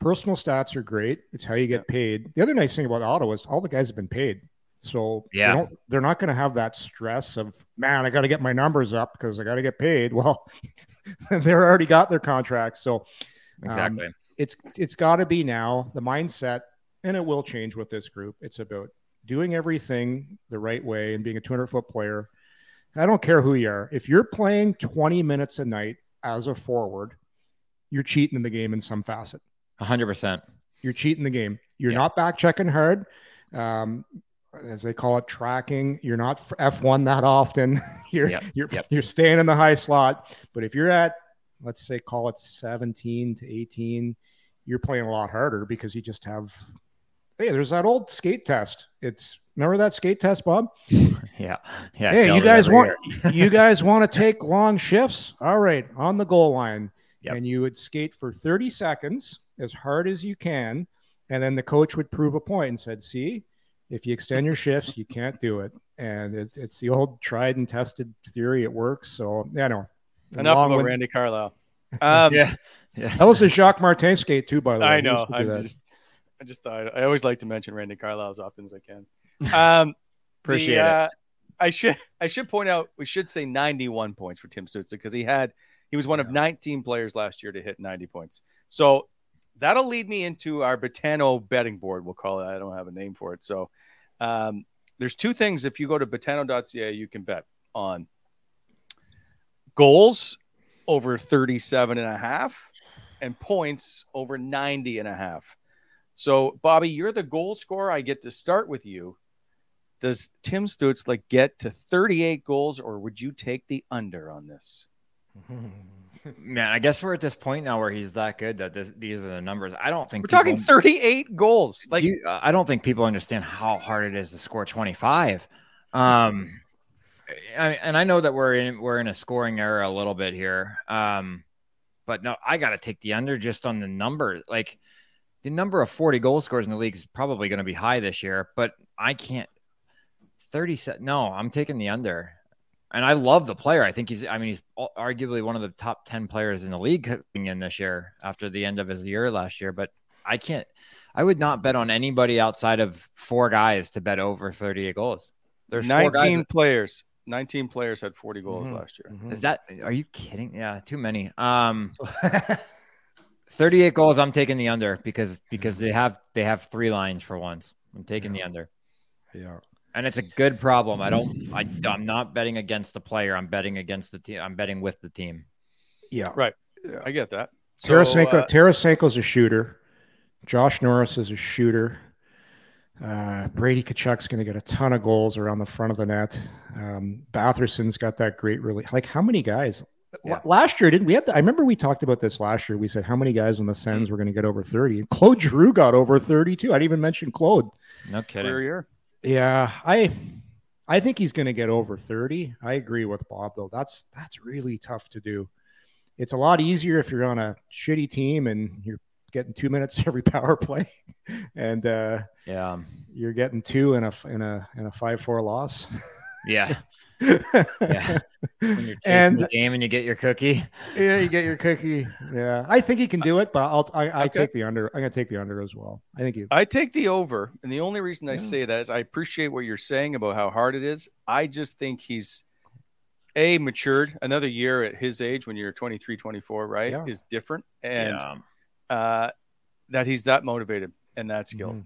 personal stats are great. It's how you get paid. The other nice thing about Ottawa is all the guys have been paid. So they Yeah. don't, they're not going to have that stress of man, I got to get my numbers up because I got to get paid. Well, they're already got their contracts. So um, Exactly. it's it's got to be now the mindset, and it will change with this group. It's about doing everything the right way and being a 200 foot player. I don't care who you are. If you're playing 20 minutes a night as a forward, you're cheating in the game in some facet. hundred percent. You're cheating the game. You're Yeah. not back checking hard. Um, as they call it, tracking. You're not F1 that often. you're Yep, you're yep. you're staying in the high slot. But if you're at, let's say, call it 17 to 18, you're playing a lot harder because you just have. Hey, there's that old skate test. It's remember that skate test, Bob? Yeah. Yeah. Hey, you guys want you guys want to take long shifts? All right, on the goal line, Yep. and you would skate for 30 seconds as hard as you can, and then the coach would prove a point and said, "See, if you extend your shifts, you can't do it." And it's it's the old tried and tested theory. It works. So yeah, no. Enough Long about wind- Randy Carlyle. Um, Yeah. Yeah. That was a Jacques Martin skate too, by the way. I know. used to do I'm just, I just thought I always like to mention Randy Carlyle as often as I can. Um, Appreciate the, it. uh, I should I should point out we should say 91 points for Tim Stützle because he had he was one of 19 players last year to hit 90 points. So that'll lead me into our Betano betting board. We'll call it. I don't have a name for it. So um, there's two things. If you go to betano.ca, you can bet on goals over 37 and a half and points over 90 and a half. So, Bobby, you're the goal scorer. I get to start with you. Does Tim Stützle get to 38 goals, or would you take the under on this? Man, I guess we're at this point now where he's that good that this, these are the numbers. I don't think We're talking 38 goals. Like, you, I don't think people understand how hard it is to score 25. Um, I, and I know that we're in we're in a scoring era a little bit here. Um, but no, I got to take the under just on the number. Like the number of 40 goal scores in the league is probably going to be high this year, but I can't 30 set. No, I'm taking the under. And I love the player. I think he's, I mean, he's arguably one of the top 10 players in the league coming in this year after the end of his year last year. But I can't, I would not bet on anybody outside of four guys to bet over 38 goals. There's four 19 guys. players. 19 players had 40 goals Mhm. last year. Mhm. Is that, are you kidding? Yeah, too many. Um, 38 goals. I'm taking the under because, because they have, they have three lines for once. I'm taking the under. yeah. And it's a good problem. I don't. I, I'm not betting against the player. I'm betting against the team. I'm betting with the team. Yeah. Right. I get that. So, Tarasenko, uh, Tarasenko's a shooter. Josh Norris is a shooter. Uh, Brady Tkachuk's going to get a ton of goals around the front of the net. Um, Batherson's got that great really like how many guys Yeah. last year didn't we have the, I remember we talked about this last year. We said how many guys on the Sens were going to get over 30 and Claude Giroux got over 32. I didn't even mention Claude. No kidding. career year. Yeah, I I think he's going to get over 30. I agree with Bob though. That's that's really tough to do. It's a lot easier if you're on a shitty team and you're getting 2 minutes every power play and uh Yeah. you're getting two in a in a in a 5-4 loss. Yeah. Yeah. When you're chasing and the game and you get your cookie. yeah, you get your cookie. Yeah. I think he can do it, but I'll I, I Okay. take the under. I'm going to take the under as well. I think he I take the over, and the only reason I Yeah. say that is I appreciate what you're saying about how hard it is. I just think he's a matured another year at his age when you're 23, 24, right? Yeah. Is different, and yeah. uh, that he's that motivated and that skilled. Mhm.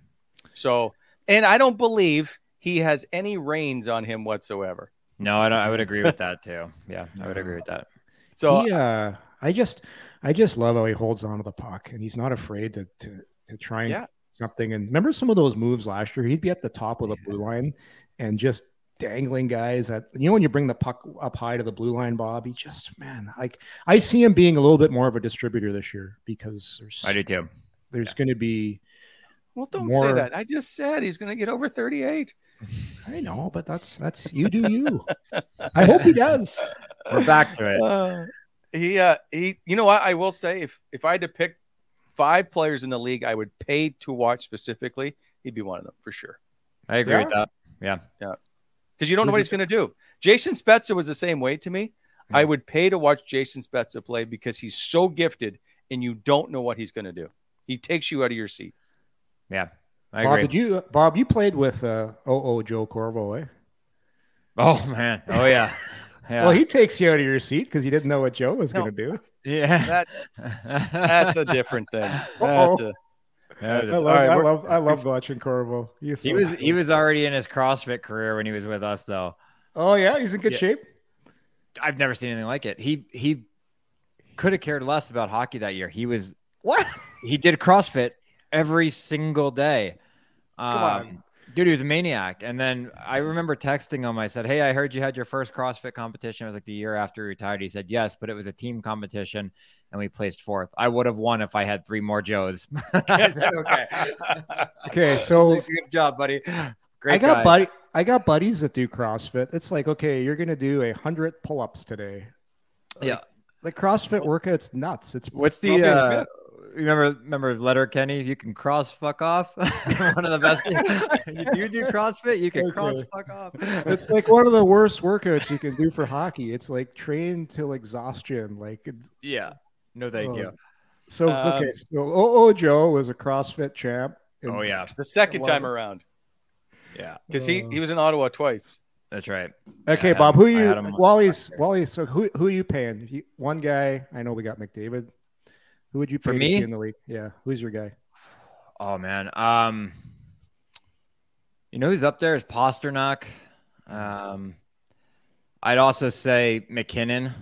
So, and I don't believe he has any reins on him whatsoever. No, I, don't, I would agree with that too. Yeah, I would agree with that. So he, uh, I just, I just love how he holds on to the puck, and he's not afraid to to, to try and Yeah. something. And remember some of those moves last year? He'd be at the top of the blue line and just dangling guys at you know when you bring the puck up high to the blue line, Bob. He just man, like I see him being a little bit more of a distributor this year because there's I do too. there's going to be Well, don't More- say that. I just said he's going to get over 38. I know, but that's that's you do you. I hope he does. We're back to it. Uh, he, uh, he, you know what? I will say if if I had to pick five players in the league, I would pay to watch specifically. He'd be one of them for sure. I agree with that. Yeah. Yeah. Because you don't know what he's going to do. Jason Spezza was the same way to me. I would pay to watch Jason Spezza play because he's so gifted, and you don't know what he's going to do. He takes you out of your seat. Yeah. I Bob, agree. did you Bob? You played with uh, oh Joe Corvo, eh? oh man. Oh yeah. Yeah. Well, he takes you out of your seat because you didn't know what Joe was No. going to do. yeah. That that's a different thing. That's Uh-oh. a, Yeah, that is- I love, right, I love, I love watching Corvo. He's He so was funny. he was already in his CrossFit career when he was with us though. Oh yeah, he's in good Yeah. shape. I've never seen anything like it. He he could have cared less about hockey that year. He was What? he did CrossFit every single day. Um, on. Dude, he was a maniac. And then I remember texting him. I said, Hey, I heard you had your first CrossFit competition. It was like the year after he retired. He said, Yes, but it was a team competition and we placed fourth. I would have won if I had three more Joes. I said, Okay. Okay, so Good job, buddy. Great. I got guy. buddy, I got buddies that do CrossFit. It's like, okay, you're gonna do a hundred pull-ups today. Yeah. The CrossFit workout's nuts. It's What's the uh, Smith. Remember remember Letterkenny? You can cross fuck off. One of the best. you, you do CrossFit, you can cross fuck off. it's like one of the worst workouts you can do for hockey. It's like train till exhaustion. Like it's- yeah. No, thank you. Oh. so Um, okay, so oh Joe was a CrossFit champ. and- Oh yeah, the second time it. around yeah. because he he was in Ottawa twice. That's right. Okay, I Bob. him- Who I you? Wally's. Wally's. So who? Who are you paying? You- one guy. I know we got McDavid. Who would you pay For me? in the league? Yeah. Who's your guy? Oh man. Um, you know who's up there is Pastrnak. Um, I'd also say MacKinnon.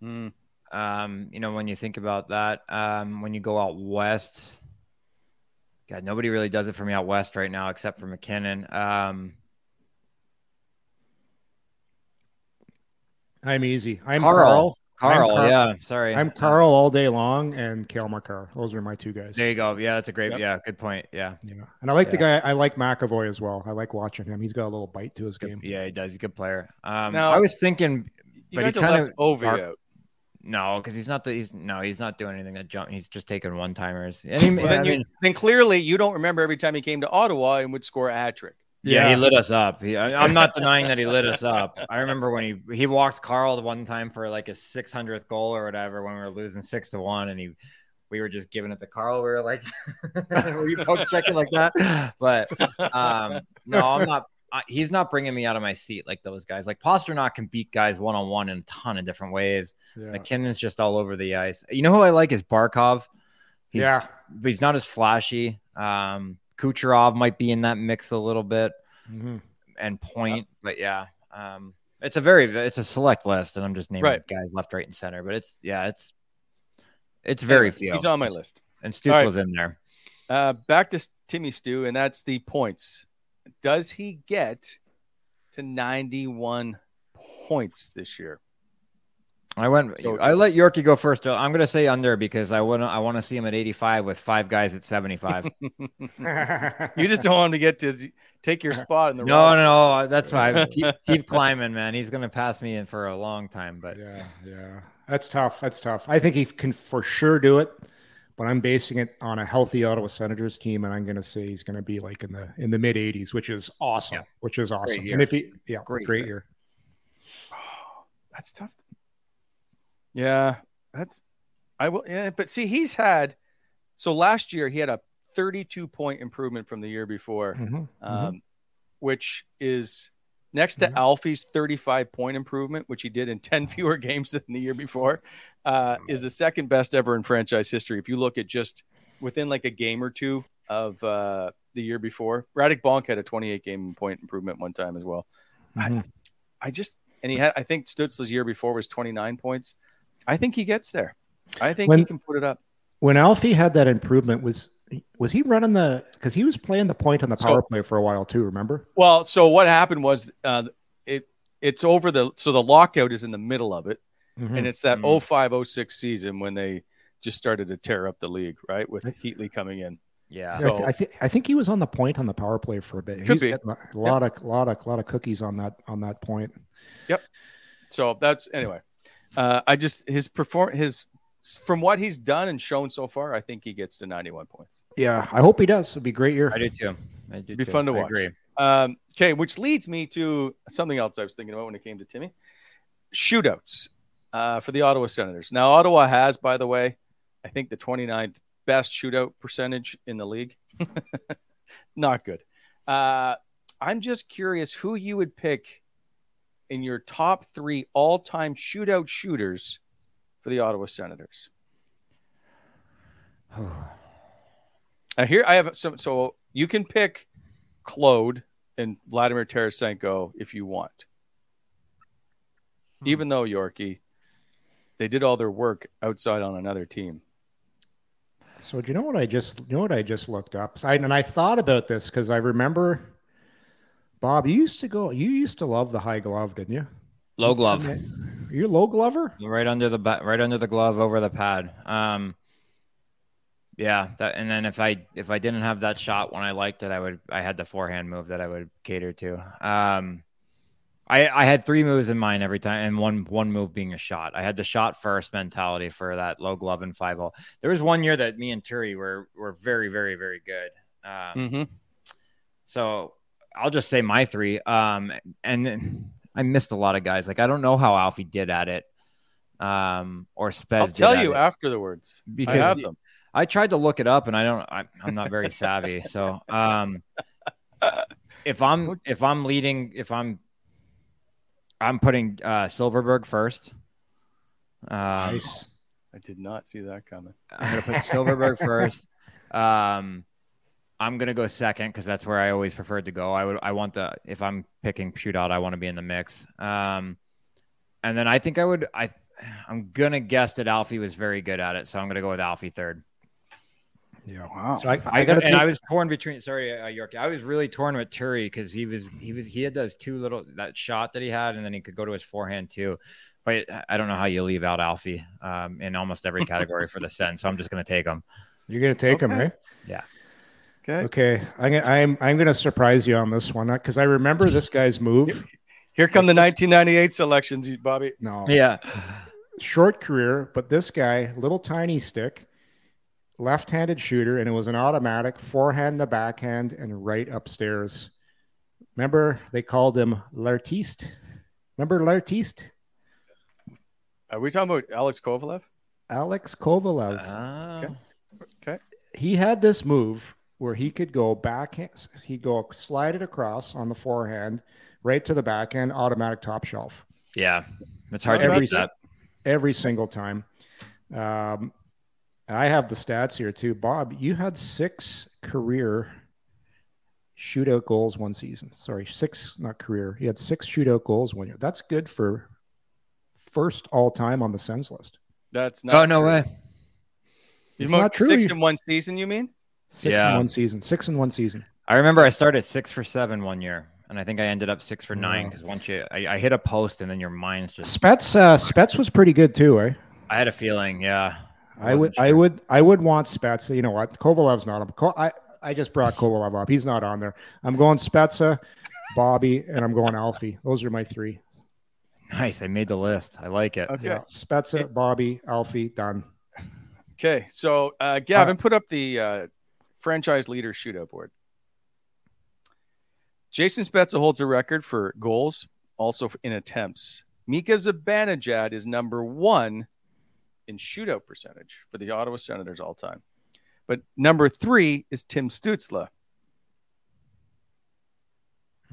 Hmm. Um, you know when you think about that, um, when you go out west, God, nobody really does it for me out west right now except for MacKinnon. Um, I'm easy. I'm Carl. Carl. Carl, Carl. yeah, sorry. I'm Carl all day long, and Cale Makar. Those are my two guys. There you go. Yeah, that's a great. Yep. Yeah, good point. Yeah, Yeah, and I like the guy. I like McAvoy as well. I like watching him. He's got a little bite to his game. yeah, he does. He's a good player. Um, Now- I was thinking, You but guys he kind left of over Mark- out. No, because he's not. The, he's no, he's not doing anything to jump. He's just taking one timers. And he, Well, then, I you, mean, then clearly you don't remember every time he came to Ottawa and would score a hat trick. Yeah, he lit us up. He, I, I'm not denying that he lit us up. I remember when he he walked Carl the one time for like his 600th goal or whatever when we were losing six to one, and he we were just giving it to Carl. We were like, were you poke checking like that? But um, no, I'm not. I, he's not bringing me out of my seat like those guys. Like Pastrnak can beat guys one on one in a ton of different ways. Yeah. MacKinnon's just all over the ice. You know who I like is Barkov. He's, yeah. but he's not as flashy. Um, Kucherov might be in that mix a little bit, Mhm. and Point. But yeah, um, it's a very it's a select list, and I'm just naming Right. guys left, right, and center. But it's yeah, it's it's very few. He's on my list. and All right. In there. Uh, back to Timmy Stew, and that's the points. Does he get to 91 points this year? I went. So- I let Yorkie go first. I'm going to say under because I want to. I want to see him at 85 with five guys at 75. You just don't want him to get to take your spot in the no, roster. no, no. That's fine. keep keep climbing, man. He's going to pass me in for a long time. But Yeah, yeah. That's tough. That's tough. I think he can for sure do it, but I'm basing it on a healthy Ottawa Senators team, and I'm going to say he's going to be like in the in the mid 80s, which is awesome. Yeah. Which is awesome. And if he, yeah, Great great, year. year. Oh, that's tough. Yeah, that's I will. Yeah, but see, he's had so last year he had a 32 point improvement from the year before, Mhm, um, which is next to Mhm. Alfie's 35 point improvement, which he did in 10 fewer games than the year before, uh, is the second best ever in franchise history. If you look at just within like a game or two of uh, the year before, Radek Bonk had a 28 game point improvement one time as well. mhm. I just and he had I think Stützle's year before was 29 points. I think he gets there. I think he can put it up. When Alfie had that improvement, was Was he running the? Because he was playing the point on the So- power play for a while too. Remember? Well, so what happened was uh, it it's over the so the lockout is in the middle of it, Mhm. and it's that Mhm. 05 06 season when they just started to tear up the league, right? With Heatley coming in. Yeah. I, So- th- I think I think he was on the point on the power play for a bit. Could He's be. getting a lot of a lot of lot of cookies on that on that point. Yep. So that's anyway. Uh, I just his perform his from what he's done and shown so far, I think he gets to 91 points. Yeah, I hope he does. It'll be a great year. I do too. I do Be too. fun to I watch. agree. Um, okay, which leads me to something else I was thinking about when it came to Timmy. Shootouts uh, for the Ottawa Senators. Now, Ottawa has, by the way, I think the 29th best shootout percentage in the league. Not good. Uh, I'm just curious who you would pick in your top three all time shootout shooters for the Ottawa Senators. Uh, here I have some. So you can pick Claude and Vladimir Tarasenko if you want. Even though Yorkie, they did all their work outside on another team. So do you know what I just you know what I just looked up? I, and I thought about this because I remember Bob, you used to go you used to love the high glove, didn't you? Low glove. You're low glover? right under the right under the glove over the pad. Um, yeah, that and then if I if I didn't have that shot when I liked it, I would I had the forehand move that I would cater to. Um, I I had three moves in mind every time, and one one move being a shot. I had the shot first mentality for that low glove and five hole. There was one year that me and Turris were were very very very good. Um, Mm-hmm. so I'll just say my three. Um, and I missed a lot of guys. Like I don't know how Alfie did at it, um, or Spez. I'll tell at you it. afterwards. because I have them. I tried to look it up, and I don't. I, I'm not very savvy. So, um, if I'm if I'm leading, if I'm I'm putting uh, Silfverberg first. Um, Nice. I did not see that coming. I'm gonna put Silfverberg first. Um, I'm gonna go second because that's where I always preferred to go. I would I want the if I'm picking shootout, I want to be in the mix. Um, and then I think I would I I'm gonna guess that Alfie was very good at it, so I'm gonna go with Alfie third. Yeah. Wow. So I, I, I got gotta and take, I was torn between sorry uh, York. I was really torn with Turris because he was he was he had those two little that shot that he had, and then he could go to his forehand too. But I don't know how you leave out Alfie um, in almost every category for the Sen, so I'm just gonna take him. you're gonna take him, right? right? Okay. Okay. I'm gonna I'm I'm gonna surprise you on this one because I remember this guy's move. Here come the 1998 selections, Bobby. No. Yeah, short career, but this guy, little tiny stick, left-handed shooter, and it was an automatic forehand to backhand and right upstairs. Remember, they called him l'artiste. Remember l'artiste? Are we talking about Alex Kovalev? Alex Kovalev. Uh, Okay. he had this move where he could go backhand, he'd go slide it across on the forehand, right to the backhand, automatic top shelf. yeah. It's hard Every to beat that. every single time. Um, I have the stats here too. Bob, you had six career shootout goals one season. Sorry, six, not career. He had six shootout goals one year. That's good for first all time on the Sens list. That's not. Oh no true. way! You It's not true. Six in one season, you mean? Six Yeah. in one season. Six in one season. I remember I started six for seven one year, and I think I ended up six for nine because once you I, I hit a post and then your mind's just. Spets, uh, Spets was pretty good too, eh? I had a feeling, yeah. I would, wasn't I would, I would want Spets. You know what? Kovalev's not on. I, I just brought Kovalev up. He's not on there. I'm going Spezza, Bobby, and I'm going Alfie. Those are my three. Nice. I made the list. I like it. Okay. Yeah, Spezza, Bobby, Alfie, done. Okay. So, uh, Gavin, put up the uh, franchise leader shootout board. Jason Spezza holds a record for goals, also in attempts. Mika Zibanejad is number one in shootout percentage for the Ottawa Senators all time. But number three is Tim Stützle.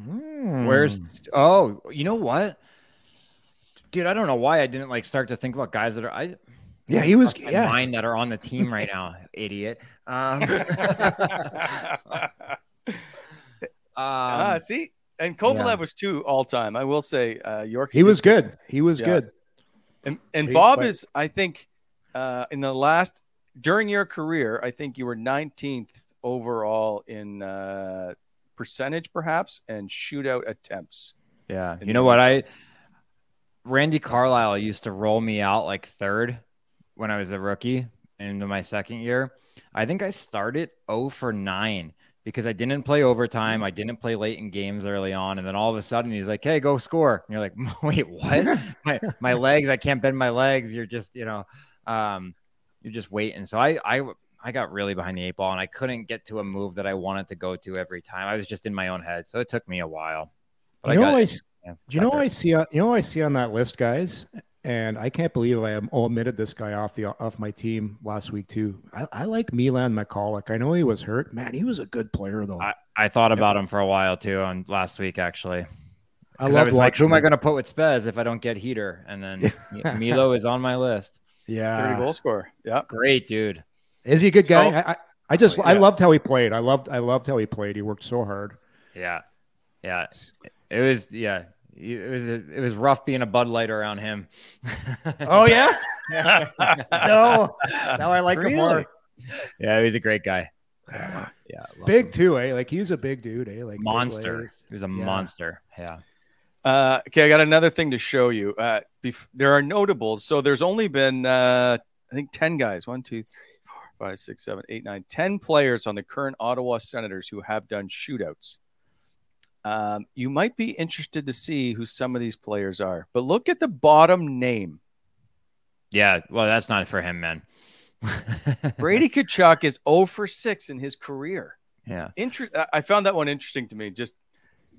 Where's Hmm. oh, you know what? Dude, I don't know why I didn't like start to think about guys that are I Yeah, he was. my Yeah, mind that are on the team right now, idiot. Um, um, see? And Kovalev Yeah. was two all time. I will say, uh, York. he was good. He was Yeah. good. And, and He- Bob but- is, I think, uh, in the last during your career, I think you were 19th overall in uh, percentage, perhaps, and shootout attempts. Yeah. You know what? NHL. I Randy Carlyle used to roll me out like third when I was a rookie into my second year. I think I started 0 for 9 because I didn't play overtime. I didn't play late in games early on. And then all of a sudden he's like, hey, go score. And you're like, wait, what? my, my legs, I can't bend my legs. You're just, you know, um, you're just waiting. So I, I, I got really behind the eight ball and I couldn't get to a move that I wanted to go to every time. I was just in my own head. So it took me a while. But You know, got I, Yeah, do you know I see? You know what I see on that list, guys? And I can't believe I am oh, omitted this guy off the off my team last week too. I, I like Milan Michalek. I know he was hurt. Man, he was a good player though. I, I thought about him for a while too on last week actually. I 'Cause love was like, who am I going to put with Spez if I don't get Heater? And then Milo is on my list. him. 30 Yeah, goal scorer. Yeah. Great dude. is he a good guy? So- I, I, I just Oh, I loved how he played. I loved I loved how he played. He worked so hard. Yeah, yeah. It was yeah. It was it was rough being a Bud Light around him. Oh yeah, no, now I like him more. yeah, he's a great guy. Yeah, Big him. too, eh? Like he's a big dude, eh? Like monster. legs. He was a Yeah. monster. Yeah. Uh, okay, I got another thing to show you. Uh, bef- there are notables. So there's only been, uh, I think, 10 guys. One, two, three, four, five, six, seven, eight, nine, 10 players on the current Ottawa Senators who have done shootouts. Um, you might be interested to see who some of these players are, but look at the bottom name. Yeah. Well, that's not for him, man. Brady Tkachuk is 0 for 6 in his career. Yeah. Inter- I- I found that one interesting to me. Just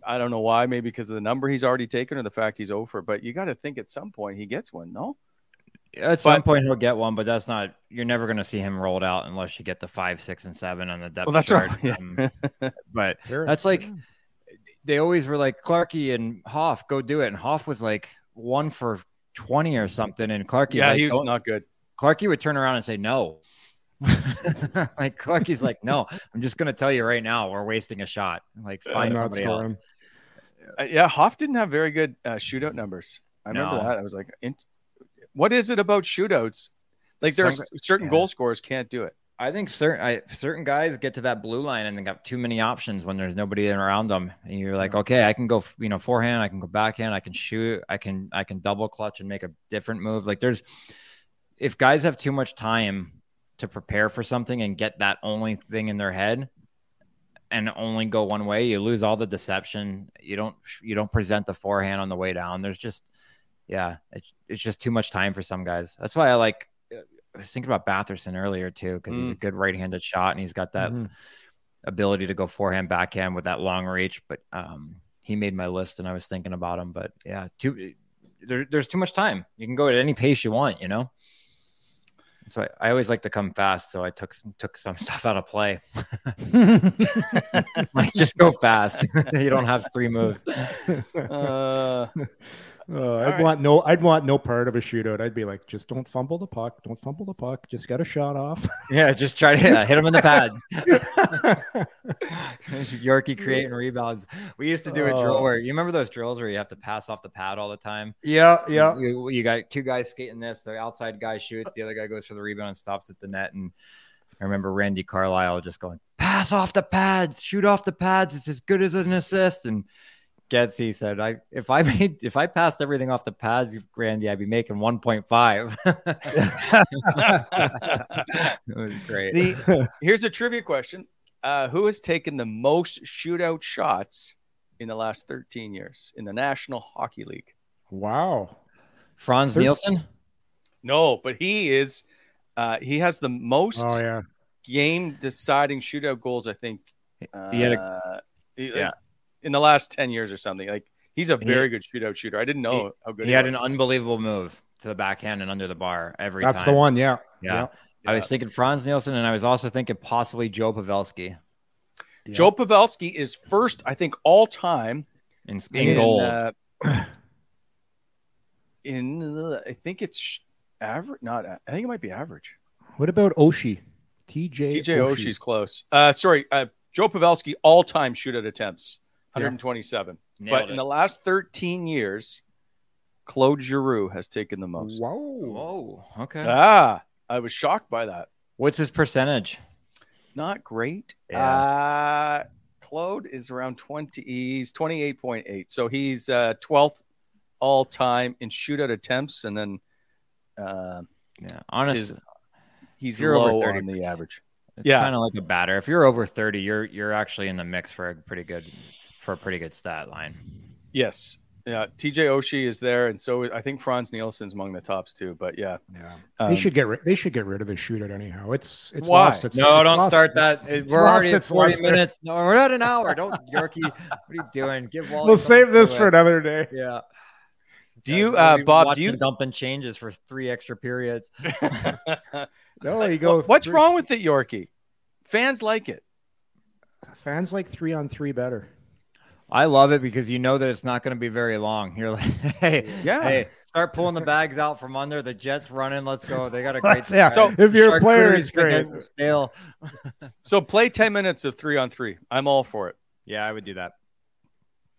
I don't know why, maybe because of the number he's already taken or the fact he's over. But you got to think at some point he gets one. No, At some But- point he'll get one, but that's not. You're never going to see him rolled out unless you get the five, six, and seven on the depth Well, that's chart. right. Yeah. Um, but Sure. that's like they always were like Clarky and Hoff, go do it, and Hoff was like one for twenty or something, and Clarky, yeah, like, he was "Don't-" good. Clarky would turn around and say no. like Clarky's like, no, I'm just going to tell you right now, we're wasting a shot. Like I'm find not somebody else. Uh, yeah, Hoff didn't have very good uh, shootout numbers. I remember that. I was like, in- what is it about shootouts? Like there's Some- certain yeah. goal scorers can't do it. I think certain I, certain guys get to that blue line and they got too many options when there's nobody around them, and you're like, okay, I can go, you know, forehand, I can go backhand, I can shoot, I can I can double clutch and make a different move. Like there's, if guys have too much time to prepare for something and get that only thing in their head, and only go one way, you lose all the deception. You don't you don't present the forehand on the way down. There's just, yeah, it's it's just too much time for some guys. That's why I like. I was thinking about Batherson earlier too because he's a good right-handed shot and he's got that Mhm. ability to go forehand, backhand with that long reach. But um, he made my list, and I was thinking about him. But yeah, too there, there's too much time. You can go at any pace you want, you know. So I, I always like to come fast, so I took some, took some stuff out of play. like just go fast. you don't have three moves. Uh, Uh, I'd right. want no. I'd want no part of a shootout. I'd be like, just don't fumble the puck. Don't fumble the puck. Just get a shot off. Yeah, just try to hit, hit him in the pads. Yorkie creating rebounds. We used to do a drill Oh. where you remember those drills where you have to pass off the pad all the time. yeah, You, you got two guys skating this. The outside guy shoots, the other guy goes for the rebound and stops at the net. And I remember Randy Carlyle just going, "Pass off the pads, shoot off the pads. It's as good as an assist." And Getz, he said, "I if I made if I passed everything off the pads, Randy, I'd be making 1.5." it was great. the, here's a trivia question: uh, Who has taken the most shootout shots in the last 13 years in the National Hockey League? Wow. Franz Thir- Nielsen. No, but he is. Uh, he has the most Oh yeah. game deciding shootout goals. I think. Uh, He had he- yeah. In the last 10 years or something. Like he's a He- very good shootout shooter. I didn't know how good He he, had was. an unbelievable move to the backhand and under the bar every That's time. the one. Yeah. Yeah. I was thinking Frans Nielsen, and I was also thinking possibly Joe Pavelski Joe Pavelski is first, I think, all time in, in, in, goals. uh, in uh, I think it's average. Not, I think it might be average. What about Oshie? TJ. TJ Oshie's close. Uh, sorry, uh, Joe Pavelski all time shootout attempts, 127. Nailed but in the last 13 years, Claude Giroux has taken the most. Whoa. Whoa. Okay. Ah, I was shocked by that. What's his percentage? Not great. Yeah. Uh, Claude is around 20. He's 28.8. So he's uh, 12th all time in shootout attempts. And then uh, Yeah, honestly, he's You're over low 30. on the average. it's yeah. kind of like a batter. If you're over 30, you're you're actually in the mix for a pretty good for a pretty good stat line. Yes. Yeah. TJ Oshie is there. And so I think Frans Nielsen's among the tops too. But yeah. Yeah, Um, they should get ri- they should get rid of the shootout anyhow. It's it's Why? lost. Its, No, it's don't lost- start that. it's we're lost already at 40 luster. minutes. No, we're at an hour. Don't Yorkie. What are you doing? Give Wally. We'll save this for it. another day. Yeah. Do you, Guys, uh, Bob, do you- dumping changes for three extra periods? No, you go. What- What's wrong with it, Yorkie? Fans like it. Fans like three on three better. I love it because you know that it's not going to be very long. You're like, hey, Yeah. hey, start pulling the bags out from under. The Jets running. Let's go. They got a great. Yeah, so if you're a player, Charcuterie's it's great. get Stale. So play 10 minutes of three on three. I'm all for it. Yeah, I would do that.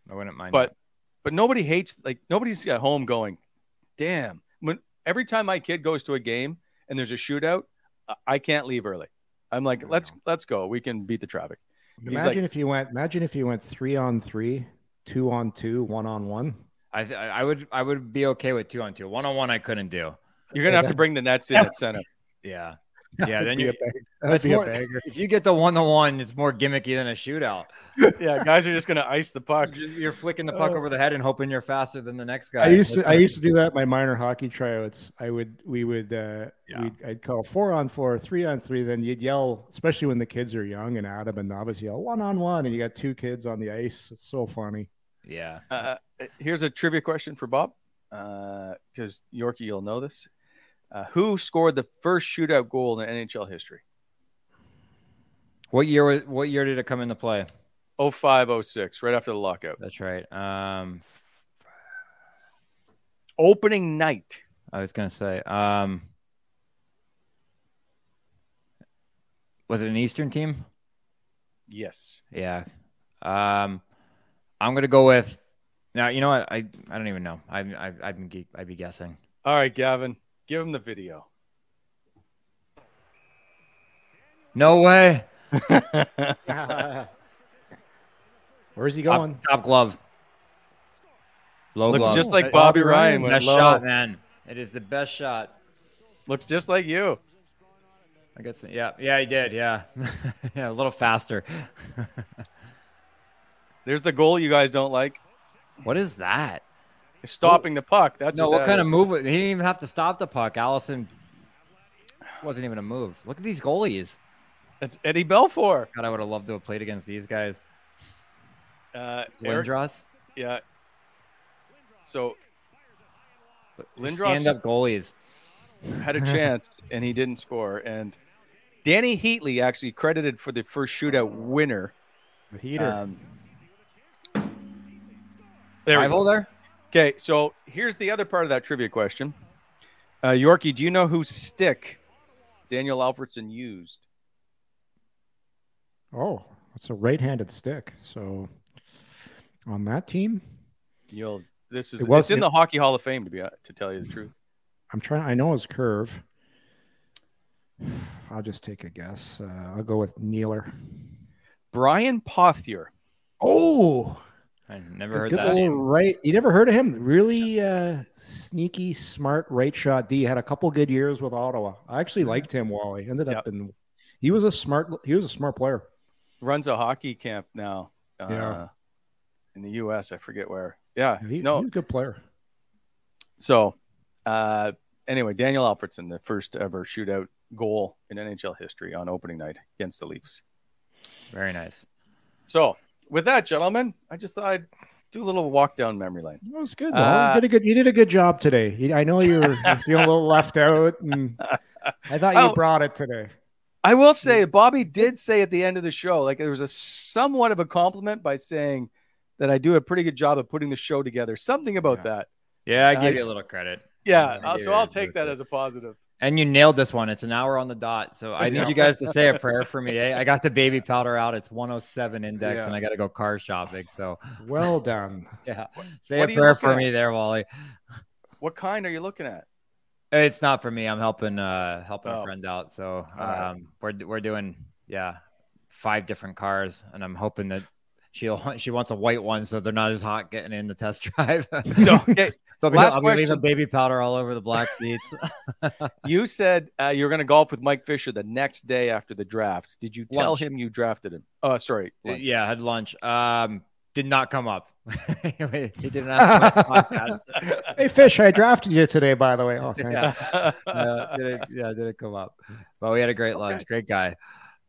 I wouldn't mind. But but nobody hates like nobody's at home going, damn. When every time my kid goes to a game and there's a shootout, I- I can't leave early. I'm like, let's let's go. We can beat the traffic. He's Imagine like- if you went. Imagine if you went three on three, two on two, one on one. I, th- I would I would be okay with two on two. One on one, I couldn't do. You're gonna have to bring the nets in at center. Yeah, yeah. Then you. a bag- that'd It's be a more, banger. if you get the one to one, it's more gimmicky than a shootout. yeah, guys are just gonna ice the puck. You're you're flicking the puck over the head and hoping you're faster than the next guy. I used to I used to do that in my minor hockey tryouts. I would we would uh Yeah. we'd, I'd call four on four, three on three. Then you'd yell, especially when the kids are young and Atom and Novice yell one on one, and you got two kids on the ice. It's so funny. Yeah. Uh, here's a trivia question for Bob, because Yorkie, you'll know this. Uh, who scored the first shootout goal in NHL history? What year? was- What year did it come into play? 05, 06, right after the lockout. That's right. Um, Opening night. I was gonna say. Um, was it an Eastern team? Yes. Yeah. Um, I'm gonna go with. Now you know what? I I don't even know. I I I'd be I'd be guessing. All right, Gavin, give him the video. No way. Where's he going? top glove. Low Looks glove. just like Bobby Ryan went Best low. shot, man. It is the best shot. Looks just like you. I got some, yeah, yeah, he did. Yeah, yeah, a little faster. There's the goal you guys don't like. what is that? Stopping the puck. That's no, what, what that kind of is. move? He didn't even have to stop the puck. Allison wasn't even a move. Look at these goalies. It's Eddie Belfour. God, I would have loved to have played against these guys. Uh, Eric, Lindros, yeah. So Lindros- stand-up goalies. had a chance and he didn't score. And Dany Heatley actually credited for the first shootout winner. The heater. Um, there we Five go. hole there. Okay, so here's the other part of that trivia question. Uh, Yorkie, do you know whose stick Daniel Alfredsson used? oh, it's a right-handed stick. So on that team, You'll. This is It was- it's in it- the Hockey Hall of Fame to be uh, to tell you the truth. I'm trying. I know his curve. I'll just take a guess. Uh, I'll go with Neeler. Brian Pothier. Oh, I never good, heard good that. little right. You never heard of him? Really uh, sneaky, smart right shot D. Had a couple good years with Ottawa. I actually liked him. while he ended up Yep. in. He was a smart. He was a smart player. runs a hockey camp now. Uh, Yeah. In the U.S., I forget where. Yeah. He, no. he was a good player. So, uh, anyway, Daniel Alfredsson, the first ever shootout goal in NHL history on opening night against the Leafs. Very nice. So, with that, gentlemen, I just thought I'd do a little walk down memory lane. That was good. Uh, you did a good. You did a good job today. I know you're, you're feeling a little left out, and I thought you Oh. brought it today. I will say, Bobby did say at the end of the show, like there was a somewhat of a compliment by saying that I do a pretty good job of putting the show together. Something about Yeah. that. Yeah, I I- give you a little credit. Yeah. Uh, so you a I'll take that as a positive. And you nailed this one. It's an hour on the dot. So I need you guys to say a prayer for me. Eh? I got the baby powder out. It's 107 index, Yeah. and I got to go car shopping. So Well done. yeah, say what a prayer for at? me there, Wally. What kind are you looking at? It's not for me. I'm helping uh helping Oh. a friend out. So All right. um we're we're doing yeah five different cars, and I'm hoping that she'll she wants a white one, so they're not as hot getting in the test drive. So, okay, So I'll be, last I'll be leaving baby powder all over the black seats. you said uh, you were going to golf with Mike Fisher the next day after the draft. Did you tell Lunch. him you drafted him? Oh, sorry. lunch. yeah, I had lunch. Um, did not come up. he didn't podcast. Hey, Fish, I drafted you today, by the way. Oh, yeah, yeah, didn't, yeah, didn't come up. But we had a great lunch. Okay. Great guy.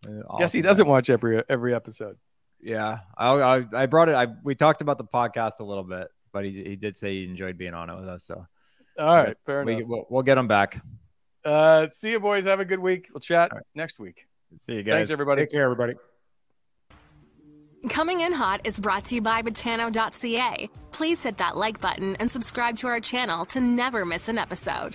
Uh, Guess he doesn't guy. watch every every episode. Yeah, I, I I brought it. I we talked about the podcast a little bit, but he he did say he enjoyed being on it with us. So All right, fair we, enough. we'll, we'll get him back. Uh, see you, boys. Have a good week. We'll chat All right. next week. See you guys. Thanks, everybody. Take care, everybody. Coming in Hot is brought to you by Betano.ca. Please hit that like button and subscribe to our channel to never miss an episode.